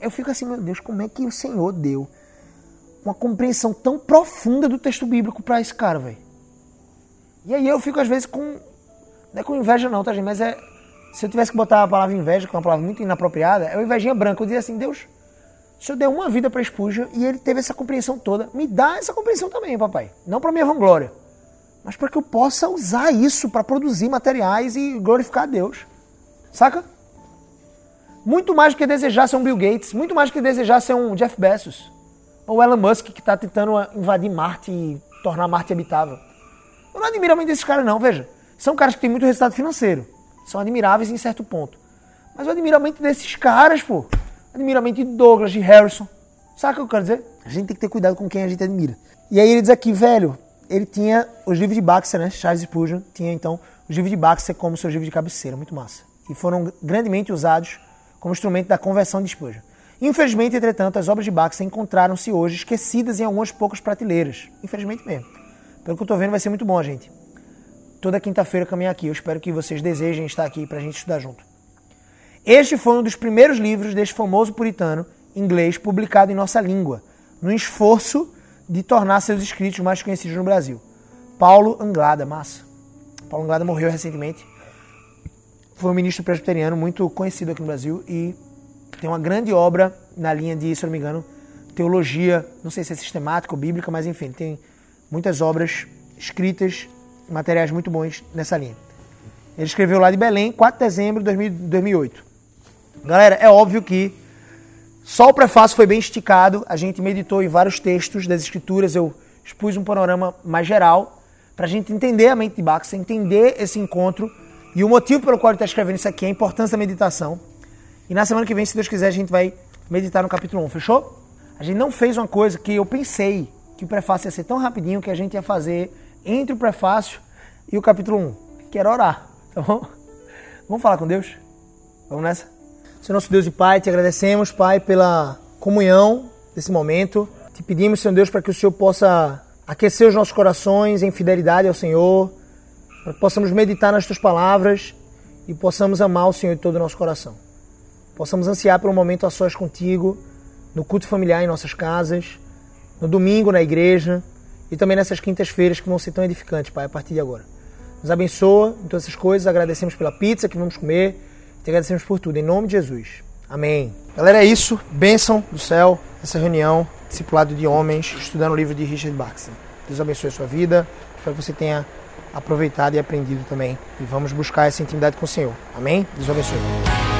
Eu fico assim, meu Deus, como é que o Senhor deu uma compreensão tão profunda do texto bíblico para esse cara, velho. E aí eu fico às vezes com. Não é com inveja, não, tá, gente? Mas é. Se eu tivesse que botar a palavra inveja, que é uma palavra muito inapropriada, é uma invejinha branca. Eu dizia assim: Deus, o Senhor deu uma vida para Spurgeon e ele teve essa compreensão toda. Me dá essa compreensão também, papai. Não para minha vanglória, mas para que eu possa usar isso para produzir materiais e glorificar a Deus. Saca? Muito mais do que desejar ser um Bill Gates, muito mais do que desejar ser um Jeff Bezos. Ou Elon Musk, que está tentando invadir Marte e tornar Marte habitável. Eu não admiro muito desses caras, não, veja. São caras que têm muito resultado financeiro. São admiráveis em certo ponto. Mas eu admiro muito desses caras, pô. Admiro muito de Douglas, de Harrison. Sabe o que eu quero dizer? A gente tem que ter cuidado com quem a gente admira. E aí ele diz aqui, velho, ele tinha os livros de Baxter, né? Charles Spurgeon tinha então os livros de Baxter como seus livros de cabeceira, muito massa. E foram grandemente usados como instrumento da conversão de Spurgeon. Infelizmente, entretanto, as obras de Baxter encontraram-se hoje esquecidas em algumas poucas prateleiras. Infelizmente mesmo. Pelo que eu estou vendo, vai ser muito bom, gente. Toda quinta-feira caminhar aqui. Eu espero que vocês desejem estar aqui para a gente estudar junto. Este foi um dos primeiros livros deste famoso puritano inglês publicado em nossa língua, no esforço de tornar seus escritos mais conhecidos no Brasil. Paulo Anglada, massa. Paulo Anglada morreu recentemente. Foi um ministro presbiteriano muito conhecido aqui no Brasil e tem uma grande obra na linha de, se eu não me engano, teologia, não sei se é sistemática ou bíblica, mas enfim, tem muitas obras escritas, materiais muito bons nessa linha. Ele escreveu lá de Belém, 4 de dezembro de 2008. Galera, é óbvio que só o prefácio foi bem esticado, a gente meditou em vários textos das escrituras, eu expus um panorama mais geral, para a gente entender a mente de Baxter, entender esse encontro e o motivo pelo qual ele está escrevendo isso aqui, a importância da meditação. E na semana que vem, se Deus quiser, a gente vai meditar no capítulo 1, fechou? A gente não fez uma coisa que eu pensei que o prefácio ia ser tão rapidinho que a gente ia fazer entre o prefácio e o capítulo 1, que era orar, tá bom? Vamos falar com Deus? Vamos nessa? Senhor nosso Deus e Pai, te agradecemos, Pai, pela comunhão desse momento. Te pedimos, Senhor Deus, para que o Senhor possa aquecer os nossos corações em fidelidade ao Senhor, para que possamos meditar nas tuas palavras e possamos amar o Senhor de todo o nosso coração possamos ansiar por um momento a sós contigo, no culto familiar em nossas casas, no domingo na igreja e também nessas quintas-feiras que vão ser tão edificantes, Pai, a partir de agora. Nos abençoa em todas essas coisas, agradecemos pela pizza que vamos comer, te agradecemos por tudo, em nome de Jesus. Amém. Galera, é isso. Bênção do céu, essa reunião, discipulado de homens, estudando o livro de Richard Baxter. Deus abençoe a sua vida. Espero que você tenha aproveitado e aprendido também. E vamos buscar essa intimidade com o Senhor. Amém? Deus abençoe.